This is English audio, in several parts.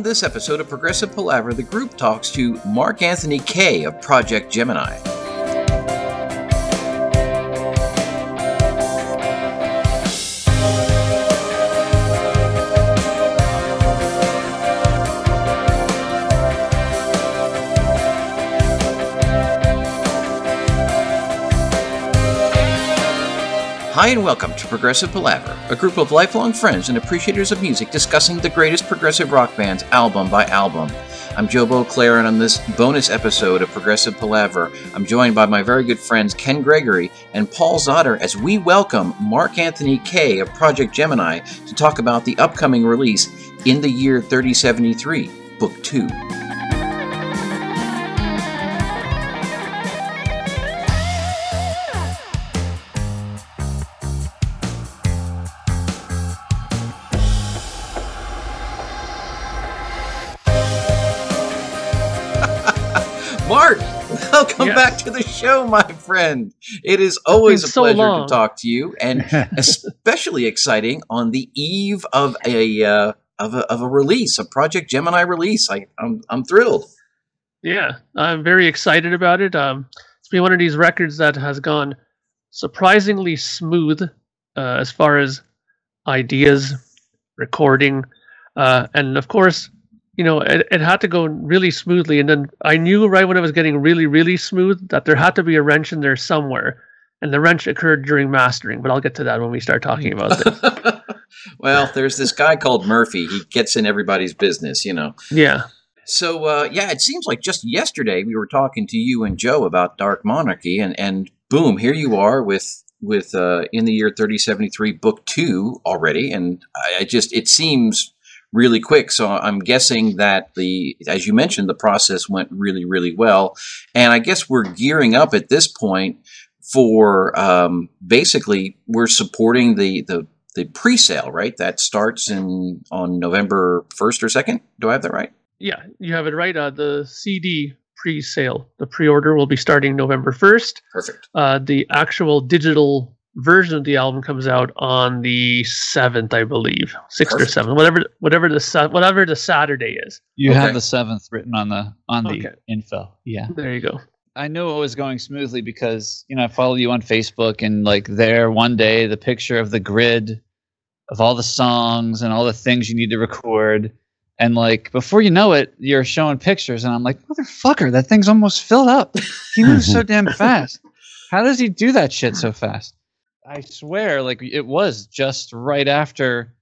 On this episode of Progressive Palaver, the group talks to Mark Anthony Kaye of Project Gemini. Hi, and welcome to Progressive Palaver, a group of lifelong friends and appreciators of music discussing the greatest progressive rock bands album by album. I'm Joe Beauclair, and on this bonus episode of Progressive Palaver, I'm joined by my very good friends Ken Gregory and Paul Zotter as we welcome Mark Anthony Kaye of Project Gemini to talk about the upcoming release in the year 3073, Book 2. Welcome back to the show, my friend. It is always a so pleasure long. to talk to you, and especially exciting on the eve of a uh, of a of a release, a Project Gemini release. I, I'm I'm thrilled. Yeah, I'm very excited about it. Um, it's been one of these records that has gone surprisingly smooth uh, as far as ideas, recording, uh, and of course, you know, it, it had to go really smoothly. And then I knew right when it was getting really, really smooth that there had to be a wrench in there somewhere. And the wrench occurred during mastering, but I'll get to that when we start talking about this. well, there's this guy called Murphy. He gets in everybody's business, you know. yeah. So uh, yeah, it seems like just yesterday we were talking to you and Joe about Dark Monarchy, and and boom, here you are with with uh, in the year thirty seventy three, book two already, and I, I just it seems really quick. So I'm guessing that the as you mentioned, the process went really really well, and I guess we're gearing up at this point for um, basically we're supporting the the the pre-sale, right? That starts in on November first or second. Do I have that right? Yeah, you have it right. Uh, the CD pre-sale, the pre-order will be starting November 1st. Perfect. Uh, the actual digital version of the album comes out on the 7th, I believe, 6th Perfect. or 7th, whatever whatever the whatever the Saturday is. You Okay. have the seventh written on the on the Okay. info. Yeah. There you go. I knew it was going smoothly because, you know, I follow you on Facebook and like there one day the picture of the grid of all the songs and all the things you need to record. And like before you know it, you're showing pictures and I'm like, motherfucker, that thing's almost filled up. He moves so damn fast. How does he do that shit so fast? I swear, like it was just right after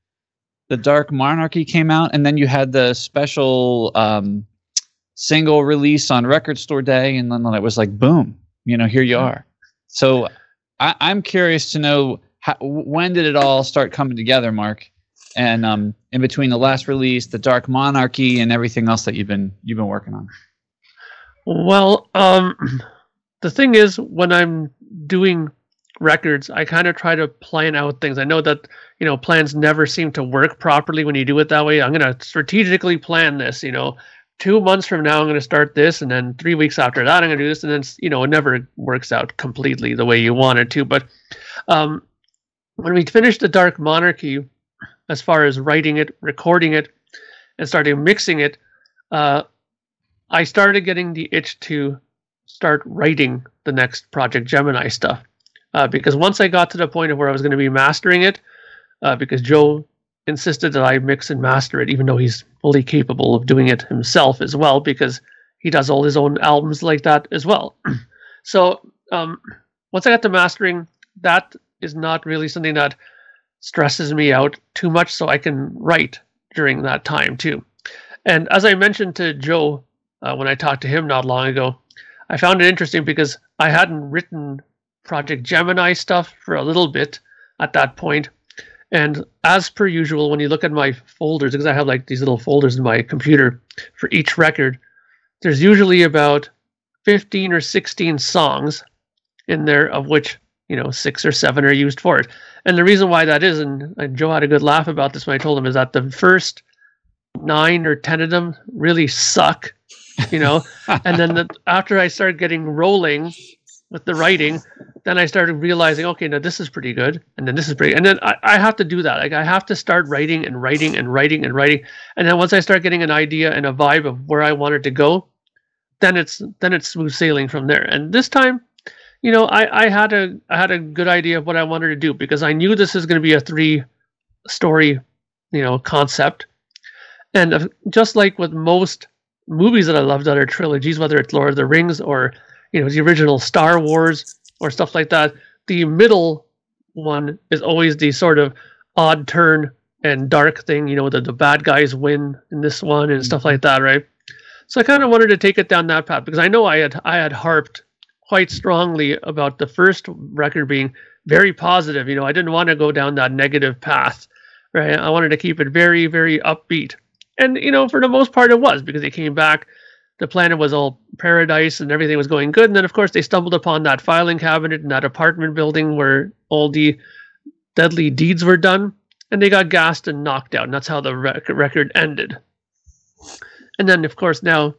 the Dark Monarchy came out, and then you had the special um, single release on Record Store Day, and then it was like, boom, you know, here you are. So I, I'm curious to know how, when did it all start coming together, Mark? And um, in between the last release, the Dark Monarchy, and everything else that you've been you've been working on. Well, um, the thing is, when I'm doing records, I kind of try to plan out things. I know that you know plans never seem to work properly when you do it that way. I'm going to strategically plan this. You know, two months from now, I'm going to start this, and then three weeks after that, I'm going to do this, and then you know it never works out completely the way you want it to. But um, when we finished the Dark Monarchy, as far as writing it, recording it, and starting mixing it. Uh, I started getting the itch to start writing the next Project Gemini stuff. Uh, because once I got to the point of where I was going to be mastering it, uh, because Joe insisted that I mix and master it, even though he's fully capable of doing it himself as well, because he does all his own albums like that as well. so um, once I got to mastering, that is not really something that stresses me out too much, so I can write during that time too. And as I mentioned to Joe uh, when I talked to him not long ago, I found it interesting because I hadn't written Project Gemini stuff for a little bit at that point. And as per usual, when you look at my folders, because I have like these little folders in my computer for each record, there's usually about 15 or 16 songs in there, of which, you know, six or seven are used for it. And the reason why that is, and, and Joe had a good laugh about this when I told him, is that the first nine or 10 of them really suck, you know? and then the, after I started getting rolling, with the writing, then I started realizing, okay, now this is pretty good, and then this is pretty, and then I, I have to do that. Like I have to start writing and writing and writing and writing, and then once I start getting an idea and a vibe of where I wanted to go, then it's then it's smooth sailing from there. And this time, you know, I I had a I had a good idea of what I wanted to do because I knew this is going to be a three story, you know, concept, and uh, just like with most movies that I loved that are trilogies, whether it's Lord of the Rings or you know the original Star Wars or stuff like that. The middle one is always the sort of odd turn and dark thing. You know, the the bad guys win in this one and stuff like mm-hmm. that, right? So I kind of wanted to take it down that path because I know I had I had harped quite strongly about the first record being very positive. You know, I didn't want to go down that negative path, right? I wanted to keep it very, very upbeat. And, you know, for the most part, it was because they came back the planet was all paradise and everything was going good. And then, of course, they stumbled upon that filing cabinet in that apartment building where all the deadly deeds were done, and they got gassed and knocked out. And that's how the rec- record ended. And then, of course, now,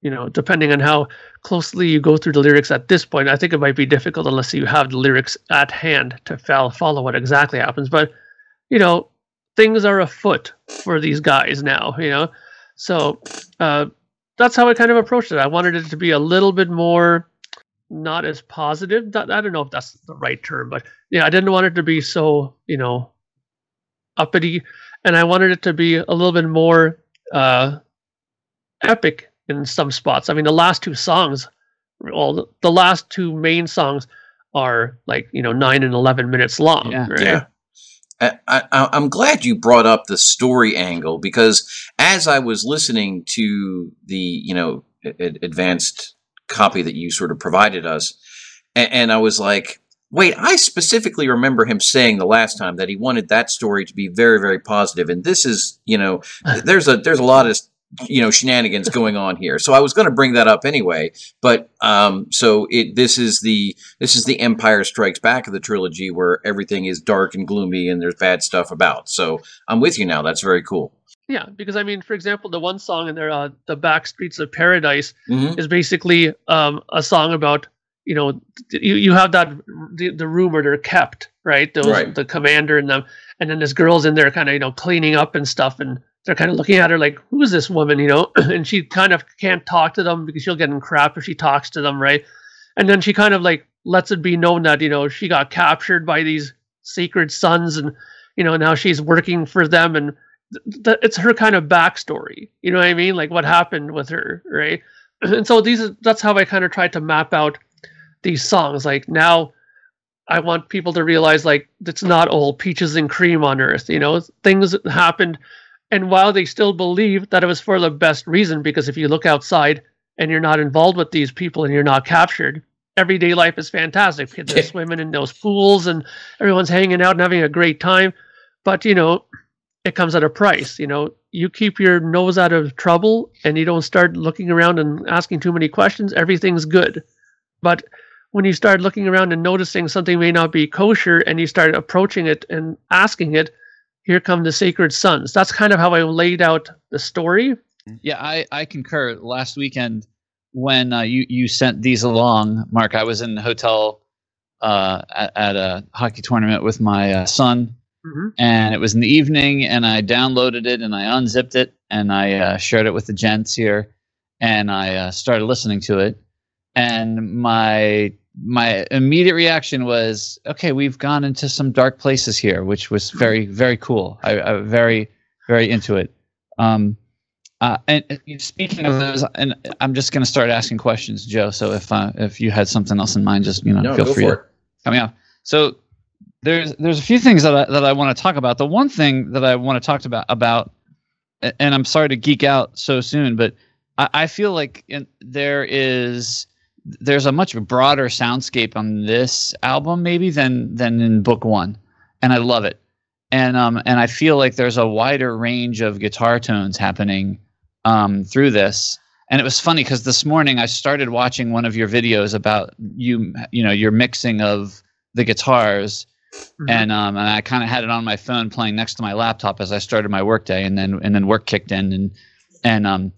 you know, depending on how closely you go through the lyrics at this point, I think it might be difficult unless you have the lyrics at hand to follow what exactly happens. But, you know, things are afoot for these guys now, you know. So, uh, that's how I kind of approached it. I wanted it to be a little bit more not as positive. I don't know if that's the right term, but yeah, I didn't want it to be so, you know, uppity. And I wanted it to be a little bit more uh, epic in some spots. I mean, the last two songs, well, the last two main songs are like, you know, nine and 11 minutes long. Yeah. Right? yeah. I, am glad you brought up the story angle because as I was listening to the you know advanced copy that you sort of provided us, and, and I was like, wait, I specifically remember him saying the last time that he wanted that story to be very very positive, and this is you know there's a there's a lot of you know shenanigans going on here. So I was going to bring that up anyway, but um, so it this is the this is the Empire Strikes Back of the trilogy where everything is dark and gloomy and there's bad stuff about. So I'm with you now. That's very cool. Yeah, because I mean, for example, the one song in there, uh, "The Back Streets of Paradise," mm-hmm. is basically um, a song about you know you, you have that the, the room where they're kept right those right. the commander and them and then this girl's in there kind of you know cleaning up and stuff and they're kind of looking at her like, who is this woman, you know? and she kind of can't talk to them because she'll get in crap if she talks to them, right? And then she kind of like lets it be known that, you know, she got captured by these sacred sons and, you know, now she's working for them and th- th- it's her kind of backstory. You know what I mean? Like what happened with her, right? and so these that's how I kind of tried to map out these songs. Like now I want people to realize like it's not all peaches and cream on earth, you know, things happened and while they still believe that it was for the best reason, because if you look outside and you're not involved with these people and you're not captured, everyday life is fantastic. Kids are swimming in those pools and everyone's hanging out and having a great time. But, you know, it comes at a price. You know, you keep your nose out of trouble and you don't start looking around and asking too many questions, everything's good. But when you start looking around and noticing something may not be kosher and you start approaching it and asking it, here come the sacred sons. That's kind of how I laid out the story. Yeah, I, I concur. Last weekend, when uh, you you sent these along, Mark, I was in the hotel uh, at, at, a hockey tournament with my uh, son, mm-hmm. and it was in the evening, and I downloaded it and I unzipped it and I uh, shared it with the gents here, and I uh, started listening to it, and my my immediate reaction was, okay, we've gone into some dark places here, which was very, very cool. I, I very, very into it. Um, uh, and, and, speaking of those, and I'm just going to start asking questions, Joe. So if uh, if you had something else in mind, just you know, no, feel free to come out. So there's there's a few things that I, that I want to talk about. The one thing that I want to talk about about, and I'm sorry to geek out so soon, but I, I feel like in, there is there's a much broader soundscape on this album maybe than than in book one. And i love it. And um and i feel like there's a wider range of guitar tones happening um through this. And it was funny because this morning i started watching one of your videos about you you know your mixing of the guitars. Mm-hmm. and um and i kind of had it on my phone playing next to my laptop as i started my workday and then and then work kicked in and and um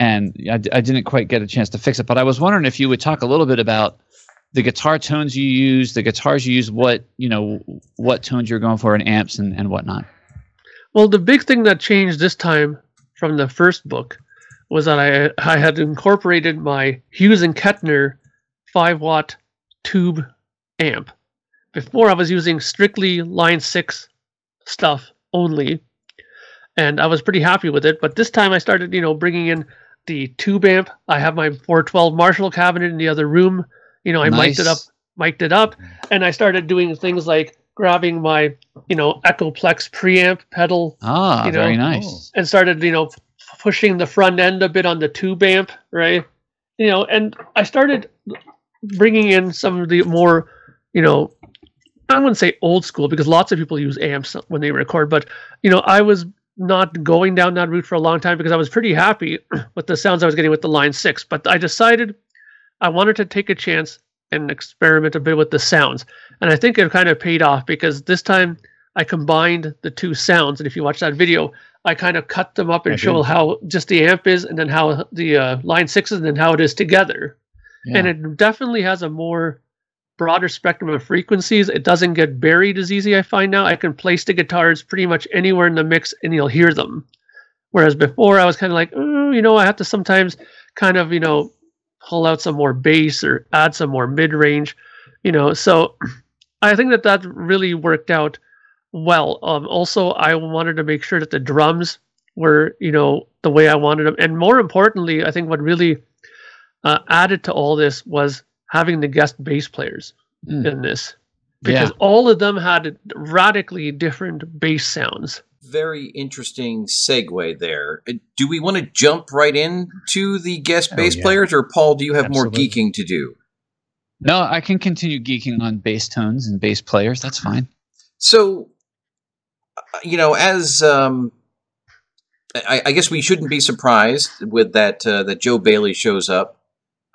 and I, I, didn't quite get a chance to fix it. But I was wondering if you would talk a little bit about the guitar tones you use, the guitars you use, what you know, what tones you're going for in amps and, and whatnot. Well, the big thing that changed this time from the first book was that I I had incorporated my Hughes and Kettner five watt tube amp. Before I was using strictly line six stuff only, and I was pretty happy with it. But this time I started, you know, bringing in the tube amp. I have my 412 Marshall cabinet in the other room. You know, I Nice. mic'd it up, mic'd it up, and I started doing things like grabbing my, you know, Echoplex preamp pedal Ah, You know, very nice. and started, you know, f- pushing the front end a bit on the tube amp, right? You know, and I started bringing in some of the more, you know, I wouldn't say old school because lots of people use amps when they record, but you know, I was not going down that route for a long time because I was pretty happy with the sounds I was getting with the Line 6, but I decided I wanted to take a chance and experiment a bit with the sounds. And I think it kind of paid off because this time I combined the two sounds and if you watch that video, I kind of cut them up and I show did. how just the amp is and then how the uh, line 6 is and then how it is together and it definitely has a more broader spectrum of frequencies. It doesn't get buried as easy. I find now I can place the guitars pretty much anywhere in the mix, and you'll hear them. Whereas before, I was kind of like, oh, you know, I have to sometimes kind of, you know, pull out some more bass or add some more mid range, you know. So I think that that really worked out well. Um, also, I wanted to make sure that the drums were, you know, the way I wanted them, and more importantly, I think what really uh, added to all this was having the guest bass players Mm. in this yeah. because all of them had radically different bass sounds. Very interesting segue there. Uh, Do we want to jump right in to the guest Oh, bass yeah. players, or Paul? Do you have more geeking to do? No, I can continue geeking on bass tones and bass players. That's fine. So, uh, you know, as um, I, I guess we shouldn't be surprised with that uh, that Joe Bailey shows up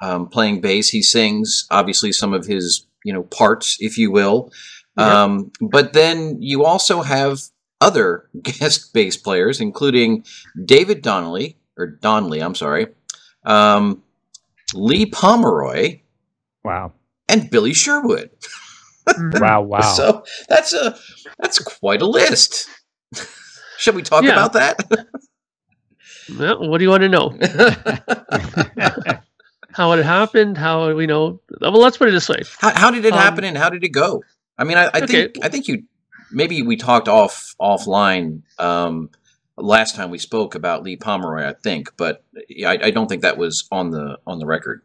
um, playing bass. He sings obviously some of his you know parts, if you will. Yep. Um, but then you also have other guest bass players, including David Donnelly or Donnelly, I'm sorry, um, Lee Pomeroy, Wow. and Billy Sherwood. Wow. Wow. So that's a that's quite a list. Should we talk Yeah. about that? Well, what do you want to know? How it happened? How you know? Well, let's put it this way. how, how did it Um, happen and how did it go? I mean, I, I Okay. think I think you maybe we talked off offline um, last time we spoke about Lee Pomeroy. I think, but I, I don't think that was on the on the record.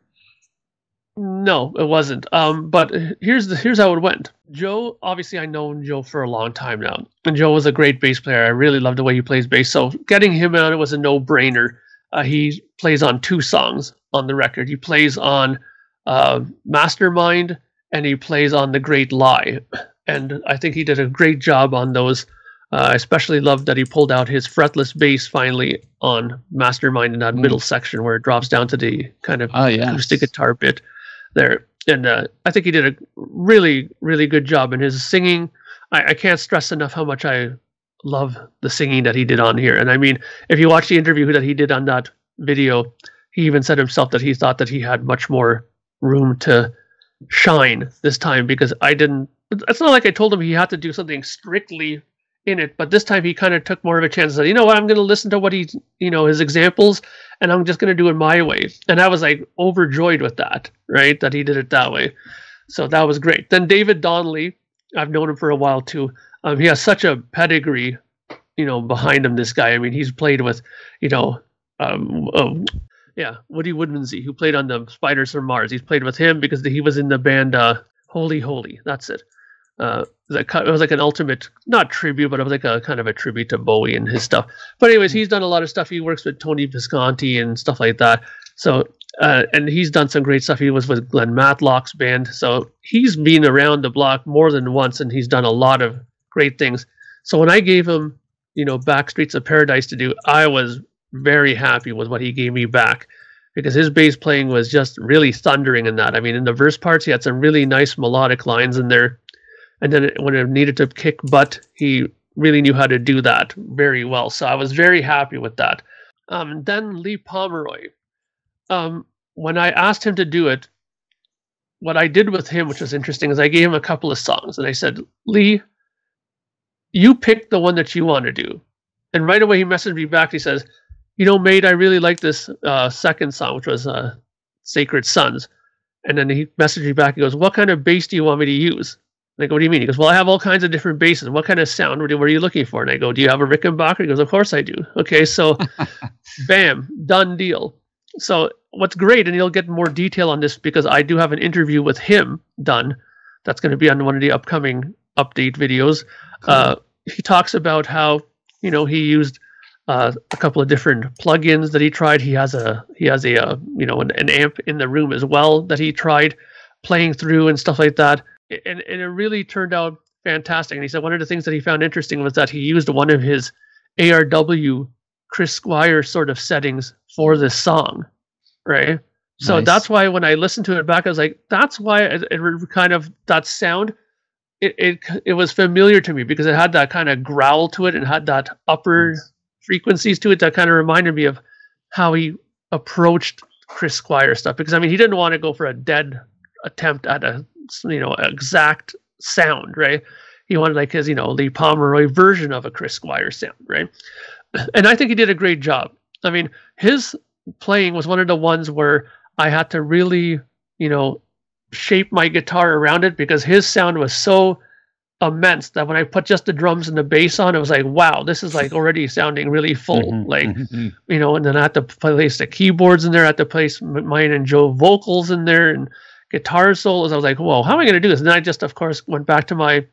No, it wasn't. Um, but here's the here's how it went. Joe, obviously, I known Joe for a long time now, and Joe was a great bass player. I really love the way he plays bass. So getting him on it was a no brainer. Uh, he plays on two songs on the record. He plays on uh, Mastermind and he plays on The Great Lie, and I think he did a great job on those. Uh, I especially loved that he pulled out his fretless bass finally on Mastermind in that Mm. middle section where it drops down to the kind of Oh yeah. acoustic guitar bit there. And uh, I think he did a really, really good job. in his singing, I, I can't stress enough how much I love the singing that he did on here. And I mean, if you watch the interview that he did on that video, he even said himself that he thought that he had much more room to shine this time because I didn't. It's not like I told him he had to do something strictly in it, but this time he kind of took more of a chance. Said, you know what, I'm going to listen to what he, you know, his examples, and I'm just going to do it my way. And I was like overjoyed with that, right? That he did it that way. So that was great. Then David Donnelly, I've known him for a while too. Um, he has such a pedigree, you know, behind him. This guy. I mean, he's played with, you know, um, um, yeah, Woody Woodmansey, who played on the Spiders from Mars. He's played with him because he was in the band uh, Holy Holy. That's it. Uh, it was like- an ultimate, not tribute, but it was like a kind of a tribute to Bowie and his stuff. But anyways, he's done a lot of stuff. He works with Tony Visconti and stuff like that. So, uh, and he's done some great stuff. He was with Glenn Matlock's band. So he's been around the block more than once, and he's done a lot of great things. So when I gave him, you know, Backstreets of Paradise to do, I was very happy with what he gave me back because his bass playing was just really thundering in that. I mean, in the verse parts, he had some really nice melodic lines in there. And then when it needed to kick butt, he really knew how to do that very well. So I was very happy with that. Um, then Lee Pomeroy. Um, when I asked him to do it, what I did with him, which was interesting, is I gave him a couple of songs and I said, Lee, you pick the one that you want to do. And right away he messaged me back. He says, You know, mate, I really like this uh, second song, which was uh, Sacred Sons. And then he messaged me back. He goes, What kind of bass do you want me to use? And I go, What do you mean? He goes, Well, I have all kinds of different basses. What kind of sound? What are you looking for? And I go, Do you have a Rickenbacker? He goes, Of course I do. Okay, so bam, done deal. So what's great, and you'll get more detail on this because I do have an interview with him done. That's going to be on one of the upcoming update videos. Uh, he talks about how you know he used uh, a couple of different plugins that he tried. He has a he has a uh, you know an, an amp in the room as well that he tried playing through and stuff like that. And and it really turned out fantastic. And he said one of the things that he found interesting was that he used one of his ARW Chris Squire sort of settings for this song, right? So Nice. that's why when I listened to it back, I was like, that's why it, it kind of that sound. It, it it was familiar to me because it had that kind of growl to it and had that upper frequencies to it that kind of reminded me of how he approached Chris Squire stuff. Because I mean, he didn't want to go for a dead attempt at a you know exact sound, right? He wanted like his you know Lee Pomeroy version of a Chris Squire sound, right? And I think he did a great job. I mean, his playing was one of the ones where I had to really you know shape my guitar around it because his sound was so immense that when I put just the drums and the bass on, it was like, wow, this is like already sounding really full. Mhm, like, mhm. you know, and then I had to place the keyboards in there, I had to place mine and Joe vocals in there and guitar solos. I was like, whoa, how am I going to do this? And then I just, of course, went back to my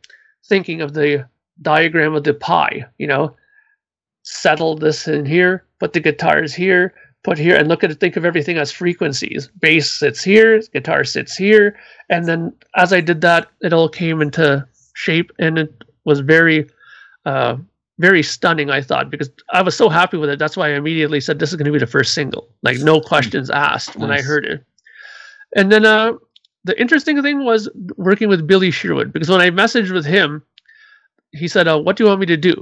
thinking of the diagram of the pie, you know, settle this in here, put the guitars here, put here, and look at it, think of everything as frequencies. Bass sits here, guitar sits here. And then as I did that, it all came into shape and it was very, uh, very stunning, I thought, because I was so happy with it. That's why I immediately said this is going to be the first single. Like, no questions asked when I heard it. And then uh, the interesting thing was working with Billy Sherwood, because when I messaged with him, he said, uh, What do you want me to do?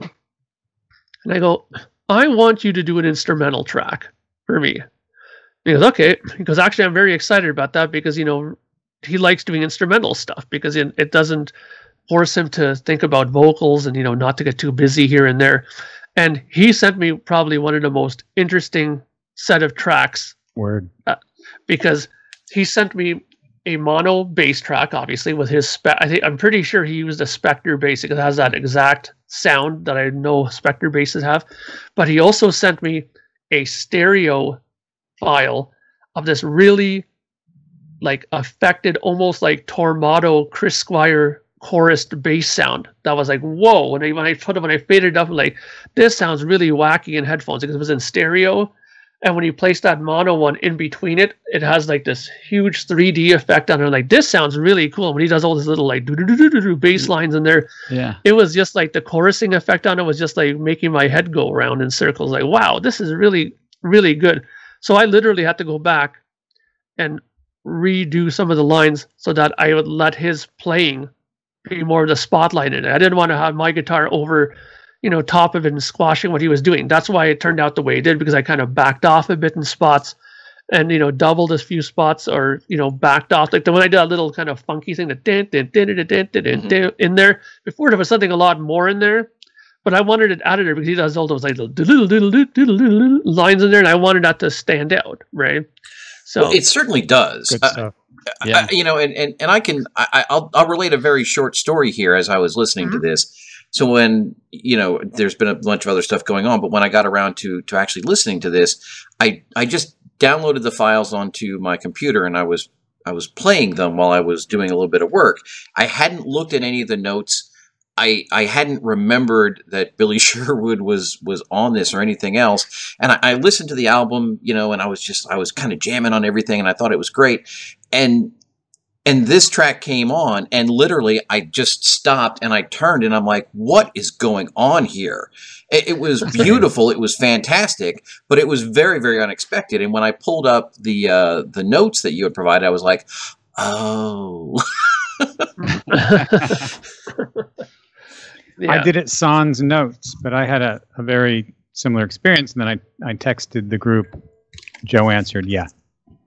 And I go, I want you to do an instrumental track for me. He goes, Okay. because Actually, I'm very excited about that because, you know, he likes doing instrumental stuff because it, it doesn't force him to think about vocals and you know not to get too busy here and there and he sent me probably one of the most interesting set of tracks Word. Uh, because he sent me a mono bass track obviously with his spe- I think I'm pretty sure he used a Spector bass because it has that exact sound that I know Spector basses have but he also sent me a stereo file of this really like affected almost like Tormato Chris Squire chorused bass sound. That was like whoa when I when I put it when I faded it up like this sounds really wacky in headphones because it was in stereo and when you place that mono one in between it it has like this huge 3D effect on it. Like this sounds really cool when he does all this little like do do do do do bass mm. lines in there. Yeah. it was just like the chorusing effect on it was just like making my head go around in circles like wow this is really really good. So i literally had to go back and redo some of the lines so that i would let his playing be more of the spotlight in it. I didn't want to have my guitar over you know top of it and squashing what he was doing. That's why it turned out the way it did because i kind of backed off a bit in spots and you know doubled a few spots or you know backed off. Like the when I did a little kind of funky thing that dun, dun, dun, dun, dun, dun, dun, dun, in there before there was something a lot more in there but I wanted it out of there because he does all those like lines in there and I wanted that to stand out right? So Well, it certainly does. Good Uh, stuff. Yeah. I- you know, and, and, and I can, I, I- I'll, I'll relate a very short story here as I was listening to mm-hmm. this. So when, you know, there's been a bunch of other stuff going on, but when I got around to, to actually listening to this, I, I just downloaded the files onto my computer and I was, I was playing them while I was doing a little bit of work. I hadn't looked at any of the notes. I, I hadn't remembered that Billy Sherwood was was on this or anything else. And I, I listened to the album, you know, and I was just I was kind of jamming on everything and I thought it was great. And and this track came on and literally I just stopped and I turned and I'm like, what is going on here? It, it was beautiful, it was fantastic, but it was very, very unexpected. And when I pulled up the uh, the notes that you had provided, I was like, oh. yeah. I did it sans notes, but I had a, a very similar experience. And then I, I texted the group. Joe answered, yeah.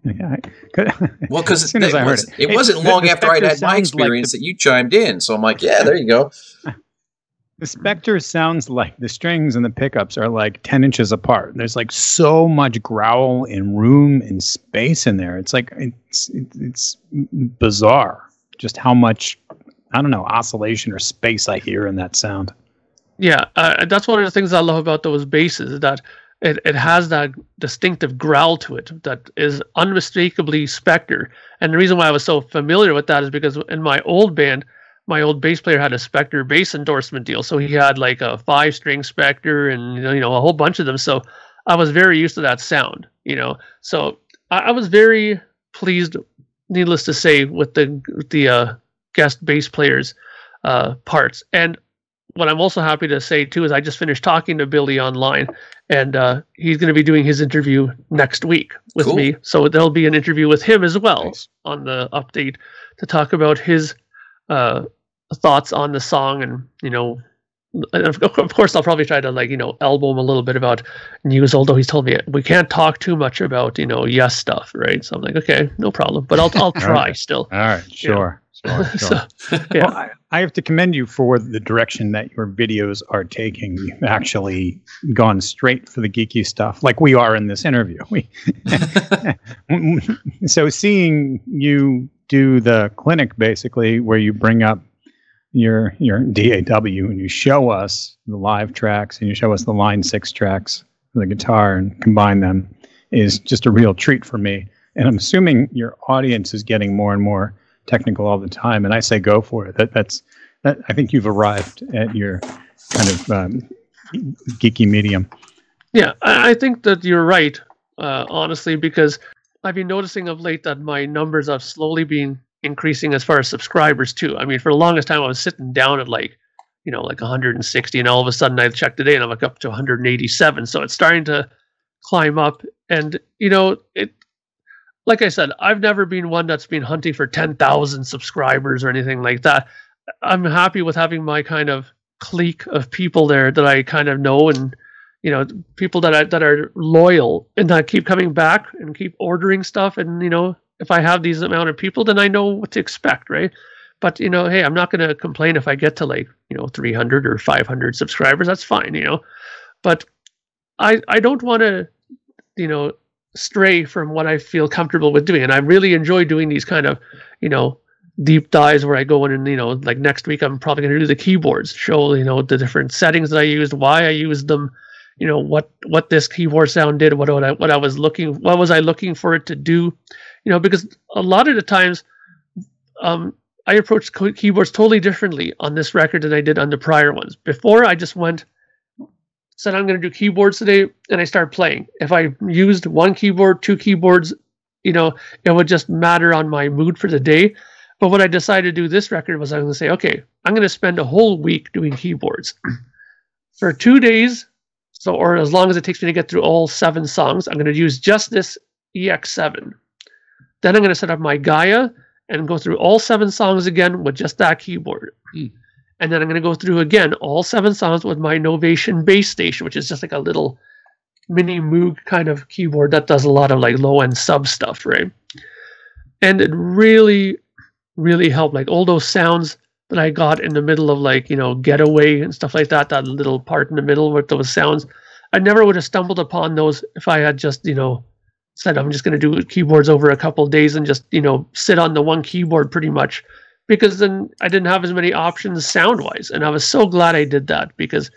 Yeah, I Well, because as soon as it, I heard it, it wasn't the- long the after I'd had my sounds like experience the- that you chimed in. So I'm like, yeah, there you go. The Spector sounds like the strings and the pickups are like 10 inches apart. There's like so much growl and room and space in there. It's like, it's, it's bizarre just how much, I don't know, oscillation or space I hear in that sound. Yeah, uh, that's one of the things I love about those basses that it, it has that distinctive growl to it that is unmistakably Spector. And the reason why I was so familiar with that is because in my old band, my old bass player had a Spector bass endorsement deal. So he had like a five string Spector and you know, a whole bunch of them. So I was very used to that sound, you know. So I, I was very pleased, needless to say, with the the uh, guest bass players uh, parts. And what I'm also happy to say too is I just finished talking to Billy online, and uh, he's going to be doing his interview next week with Cool. me. So there'll be an interview with him as well Nice. on the update to talk about his uh, thoughts on the song, and you know, and of, of course I'll probably try to like you know elbow him a little bit about news. Although he's told me we can't talk too much about you know yes stuff, right? So I'm like, okay, no problem, but I'll I'll try still. All right, sure. Sure, sure. so yeah. Well, I, I have to commend you for the direction that your videos are taking. You've actually gone straight for the geeky stuff, like we are in this interview. We, so seeing you do the clinic basically, where you bring up your your DAW and you show us the live tracks and you show us the line six tracks for the guitar and combine them, is just a real treat for me. And I'm assuming your audience is getting more and more technical all the time, and I say go for it. That that's that. I think you've arrived at your kind of um, geeky medium. Yeah, I, think that you're right, uh, honestly, because I've been noticing of late that my numbers have slowly been increasing as far as subscribers too. I mean, for the longest time, I was sitting down at like, you know, like 160, and all of a sudden I checked today and I'm like up to 187. So it's starting to climb up, and you know, it. Like I said, I've never been one that's been hunting for 10,000 subscribers or anything like that. I'm happy with having my kind of clique of people there that I kind of know and you know people that are that are loyal and that keep coming back and keep ordering stuff. And you know if i have these amount of people then i know what to expect right? But you know hey i'm not going to complain if i get to like you know 300 or 500 subscribers. That's fine you know? But i i don't want to you know stray from what i feel comfortable with doing. And i really enjoy doing these kind of you know deep dives where I go in and you know like next week I'm probably going to do the keyboards show you know the different settings that I used why I used them you know what what this keyboard sound did what, what I what I was looking what was I looking for it to do. You know because a lot of the times um I approached keyboards totally differently on this record than I did on the prior ones. Before I just went said I'm going to do keyboards today and I started playing if I used one keyboard two keyboards you know it would just matter on my mood for the day but what I decided to do this record was I'm going to say, okay, I'm going to spend a whole week doing keyboards for two days. So, or as long as it takes me to get through all seven songs, I'm going to use just this EX7. Then I'm going to set up my Gaia and go through all seven songs again with just that keyboard. Hmm. And then I'm going to go through again all seven songs with my Novation Bass Station, which is just like a little mini Moog kind of keyboard that does a lot of like low end sub stuff, right? And it really, really helped. Like all those sounds that I got in the middle of like, you know, getaway and stuff like that, that little part in the middle with those sounds. I never would have stumbled upon those if I had just, you know, said I'm just going to do keyboards over a couple days and just, you know, sit on the one keyboard pretty much because then I didn't have as many options sound wise. And I was so glad I did that because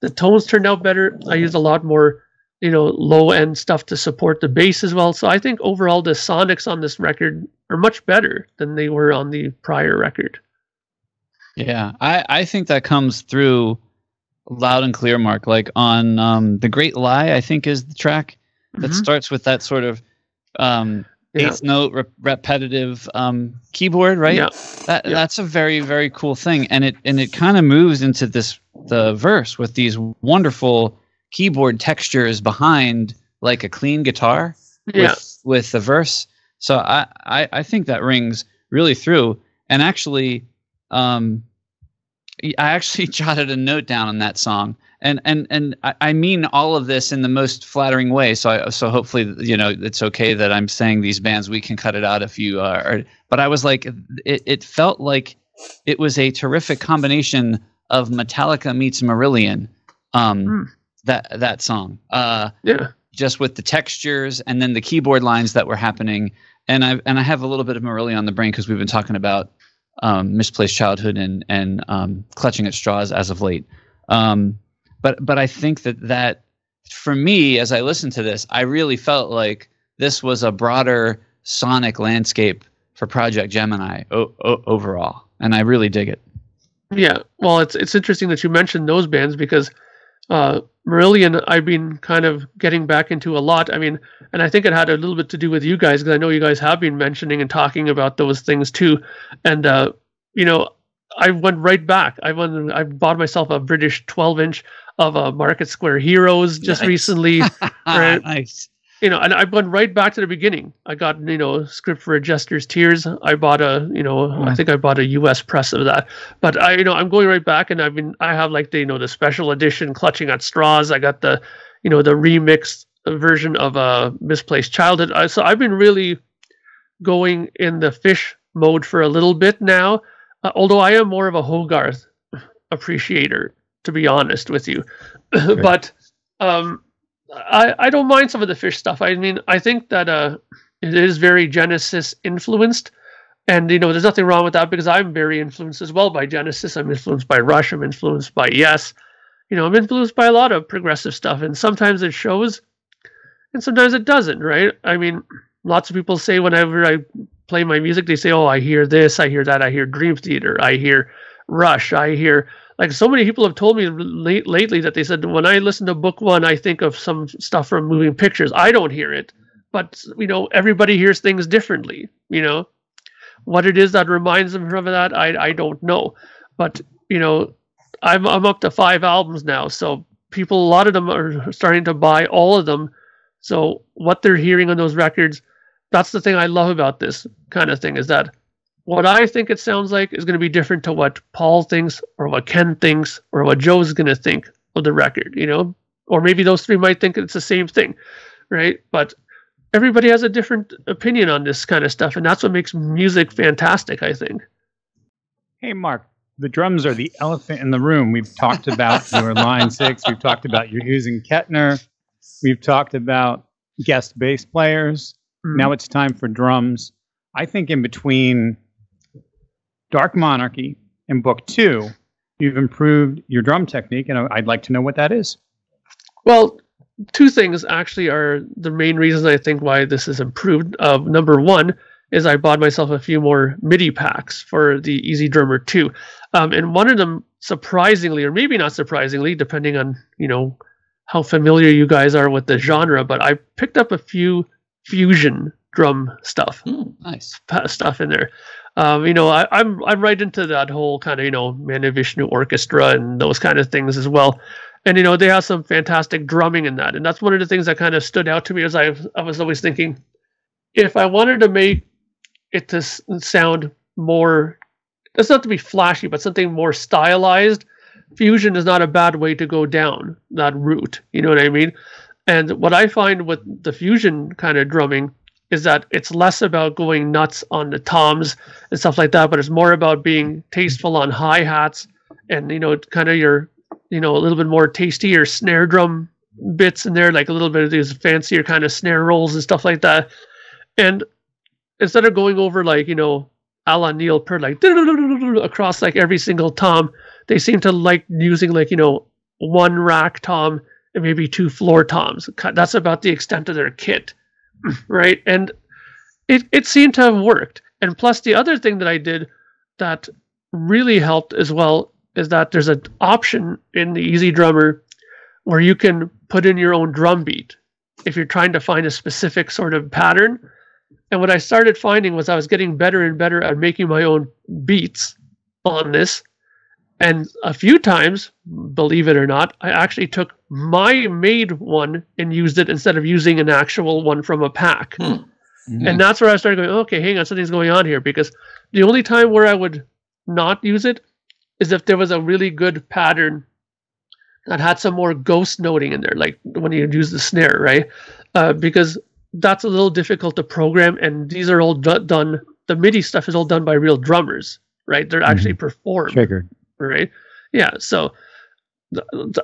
the tones turned out better. I used a lot more, you know, low end stuff to support the bass as well. So I think overall the sonics on this record are much better than they were on the prior record. Yeah, I, I think that comes through loud and clear, Mark. Like on um, The Great Lie, I think is the track that Mhm. starts with that sort of um, Yeah. eighth note rep- repetitive um, keyboard, right? Yeah. That Yeah. that's a very very cool thing, and it and it kind of moves into this the verse with these wonderful keyboard textures behind like a clean guitar Yeah. with with the verse. So I, I I think that rings really through. And actually, um, I actually jotted a note down on that song, and and and I, mean all of this in the most flattering way. So I, so hopefully you know it's okay that I'm saying these bands. We can cut it out if you are. But I was like, it, it felt like it was a terrific combination of Metallica meets Marillion. Um, Hmm. that that song. Uh, Yeah. just with the textures and then the keyboard lines that were happening. And I and I have a little bit of Marillion on the brain because we've been talking about um, misplaced childhood and and um, clutching at straws as of late. Um, but but I think that that for me, as I listened to this, I really felt like this was a broader sonic landscape for Project Gemini o- o- overall, and I really dig it. Yeah, well, it's it's interesting that you mentioned those bands because uh, Marillion I've been kind of getting back into a lot. I mean, and I think it had a little bit to do with you guys because I know you guys have been mentioning and talking about those things too. And uh, you know, I went right back. I went. I bought myself a British 12 inch of a Market Square Heroes just Nice. recently. Right. nice. you know, and I went right back to the beginning. I got, you know, script for a Jester's Tears. I bought a, you know, I think I bought a U.S. press of that. But I, you know, I'm going right back, and I've been, I have like the, you know, the special edition, clutching at straws. I got the, you know, the remixed version of uh, misplaced childhood. I, so I've been really going in the fish mode for a little bit now. Uh, although I am more of a Hogarth appreciator, to be honest with you. but um, I, I don't mind some of the fish stuff. I mean, I think that uh, it is very Genesis influenced. And, you know, there's nothing wrong with that because I'm very influenced as well by Genesis. I'm influenced by Rush. I'm influenced by Yes. You know, I'm influenced by a lot of progressive stuff. And sometimes it shows and sometimes it doesn't, right? I mean, lots of people say whenever I play my music, they say, oh, I hear this, I hear that, I hear Dream Theater, I hear Rush, I hear like so many people have told me late, lately that they said when I listen to book one, I think of some stuff from moving pictures. I don't hear it, but you know everybody hears things differently. You know what it is that reminds them of that, I I don't know, but you know I'm I'm up to five albums now, so people a lot of them are starting to buy all of them. So what they're hearing on those records, that's the thing I love about this kind of thing is that what I think it sounds like is going to be different to what Paul thinks or what Ken thinks or what Joe's going to think of the record, you know? Or maybe those three might think it's the same thing, right? But everybody has a different opinion on this kind of stuff, and that's what makes music fantastic, I think. Hey, Mark, the drums are the elephant in the room. We've talked about your line six. We've talked about your using Kettner. We've talked about guest bass players. Now it's time for drums. I think in between Dark Monarchy and Book Two, you've improved your drum technique, and I'd like to know what that is. Well, two things actually are the main reasons I think why this is improved. Uh, number one is I bought myself a few more MIDI packs for the EZdrummer 2. Um, and one of them, surprisingly, or maybe not surprisingly, depending on, you know, how familiar you guys are with the genre, but I picked up a few fusion drum stuff Hmm. Nice. stuff in there. Um, you know, I, I'm I'm right into that whole kind of you know Mahavishnu orchestra and those kind of things as well. And you know, they have some fantastic drumming in that, and that's one of the things that kind of stood out to me as I I was always thinking, if I wanted to make it to sound more, it's not to be flashy, but something more stylized. Fusion is not a bad way to go down that route. You know what I mean? And what I find with the fusion kind of drumming is that it's less about going nuts on the toms and stuff like that, but it's more about being tasteful on hi hats and you know kind of your you know a little bit more tastier snare drum bits in there, like a little bit of these fancier kind of snare rolls and stuff like that. And instead of going over like you know a la Neil Peart like across like every single tom, they seem to like using like you know one rack tom and maybe two floor toms. That's about the extent of their kit, right? And it it seemed to have worked. And plus, the other thing that I did that really helped as well is that there's an option in the EZdrummer where you can put in your own drum beat if you're trying to find a specific sort of pattern. And what I started finding was I was getting better and better at making my own beats on this. And a few times, believe it or not, I actually took my made one and used it instead of using an actual one from a pack. Hmm. And that's where I started going, okay, hang on, something's going on here. Because the only time where I would not use it is if there was a really good pattern that had some more ghost noting in there, like when you use the snare, right? Uh, because that's a little difficult to program, and these are all do- done. The MIDI stuff is all done by real drummers, right? They're actually performed, Triggered. right? Yeah. So th- th-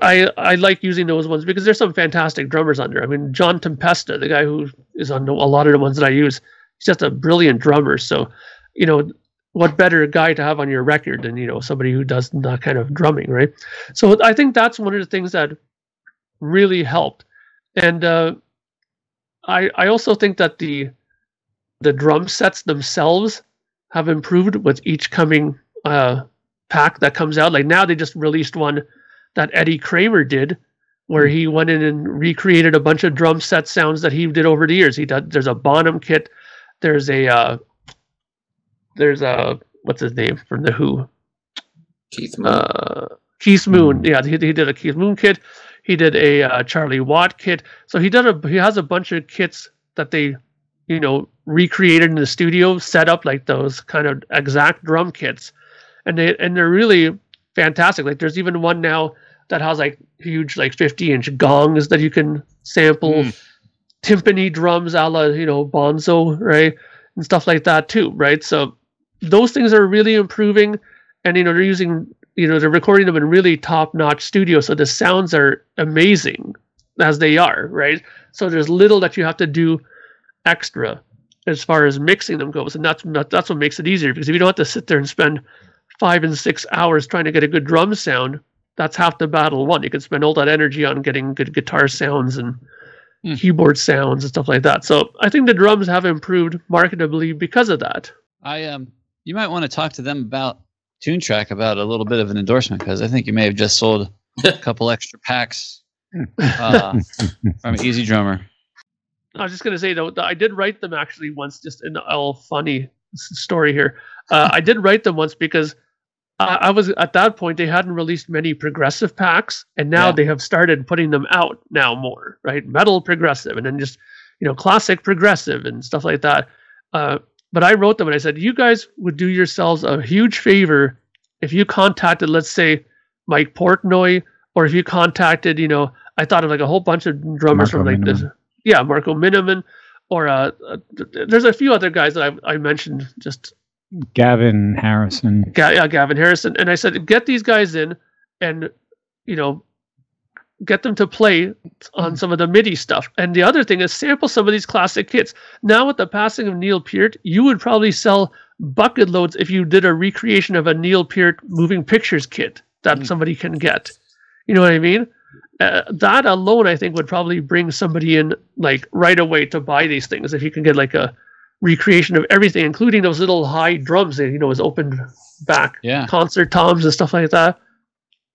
I I like using those ones because there's some fantastic drummers there. I mean, John Tempesta, the guy who is on a lot of the ones that I use, he's just a brilliant drummer. So, you know, what better guy to have on your record than you know somebody who does that kind of drumming, right? So I think that's one of the things that really helped, and uh, I I also think that the the drum sets themselves have improved with each coming uh, pack that comes out. Like now they just released one that Eddie Kramer did, where he went in and recreated a bunch of drum set sounds that he did over the years. He did. There's a Bonham kit. There's a uh, there's a what's his name from the Who? Keith Moon. Uh, Keith Moon. Yeah, he, he did a Keith Moon kit. He did a uh, Charlie Watt kit. So he did a he has a bunch of kits that they, you know, recreated in the studio, set up like those kind of exact drum kits, and they and they're really fantastic. Like there's even one now that has like huge like 50 inch gongs that you can sample, Mm. timpani drums a la you know Bonzo, right, and stuff like that too, right? So those things are really improving, and you know they're using you know they're recording them in really top notch studio, so the sounds are amazing as they are, right? So there's little that you have to do extra as far as mixing them goes, and that's that's what makes it easier because if you don't have to sit there and spend five and six hours trying to get a good drum sound, that's half the battle won. You can spend all that energy on getting good guitar sounds and Hmm. keyboard sounds and stuff like that. So I think the drums have improved marketably because of that. I um, you might want to talk to them about Toontrack about a little bit of an endorsement because I think you may have just sold a couple extra packs uh, from EZdrummer. I was just gonna say though, I did write them actually once, just in all funny story here. Uh, I did write them once because I, I was at that point they hadn't released many progressive packs, and now Yeah. they have started putting them out now more, right? Metal progressive, and then just you know classic progressive and stuff like that. Uh, but I wrote them and I said, you guys would do yourselves a huge favor if you contacted, let's say, Mike Portnoy, or if you contacted, you know, I thought of like a whole bunch of drummers Marco from like this yeah, Marco Minnemann, or uh, uh, th- there's a few other guys that I, I mentioned, just Gavin Harrison. Ga- yeah, Gavin Harrison, and I said get these guys in, and you know, get them to play on some of the MIDI stuff. And the other thing is sample some of these classic kits. Now with the passing of Neil Peart, you would probably sell bucket loads if you did a recreation of a Neil Peart moving pictures kit that Mm. somebody can get. You know what I mean? Uh, that alone, I think, would probably bring somebody in like right away to buy these things if you can get like a recreation of everything, including those little high drums that you know is opened back Yeah, concert toms and stuff like that.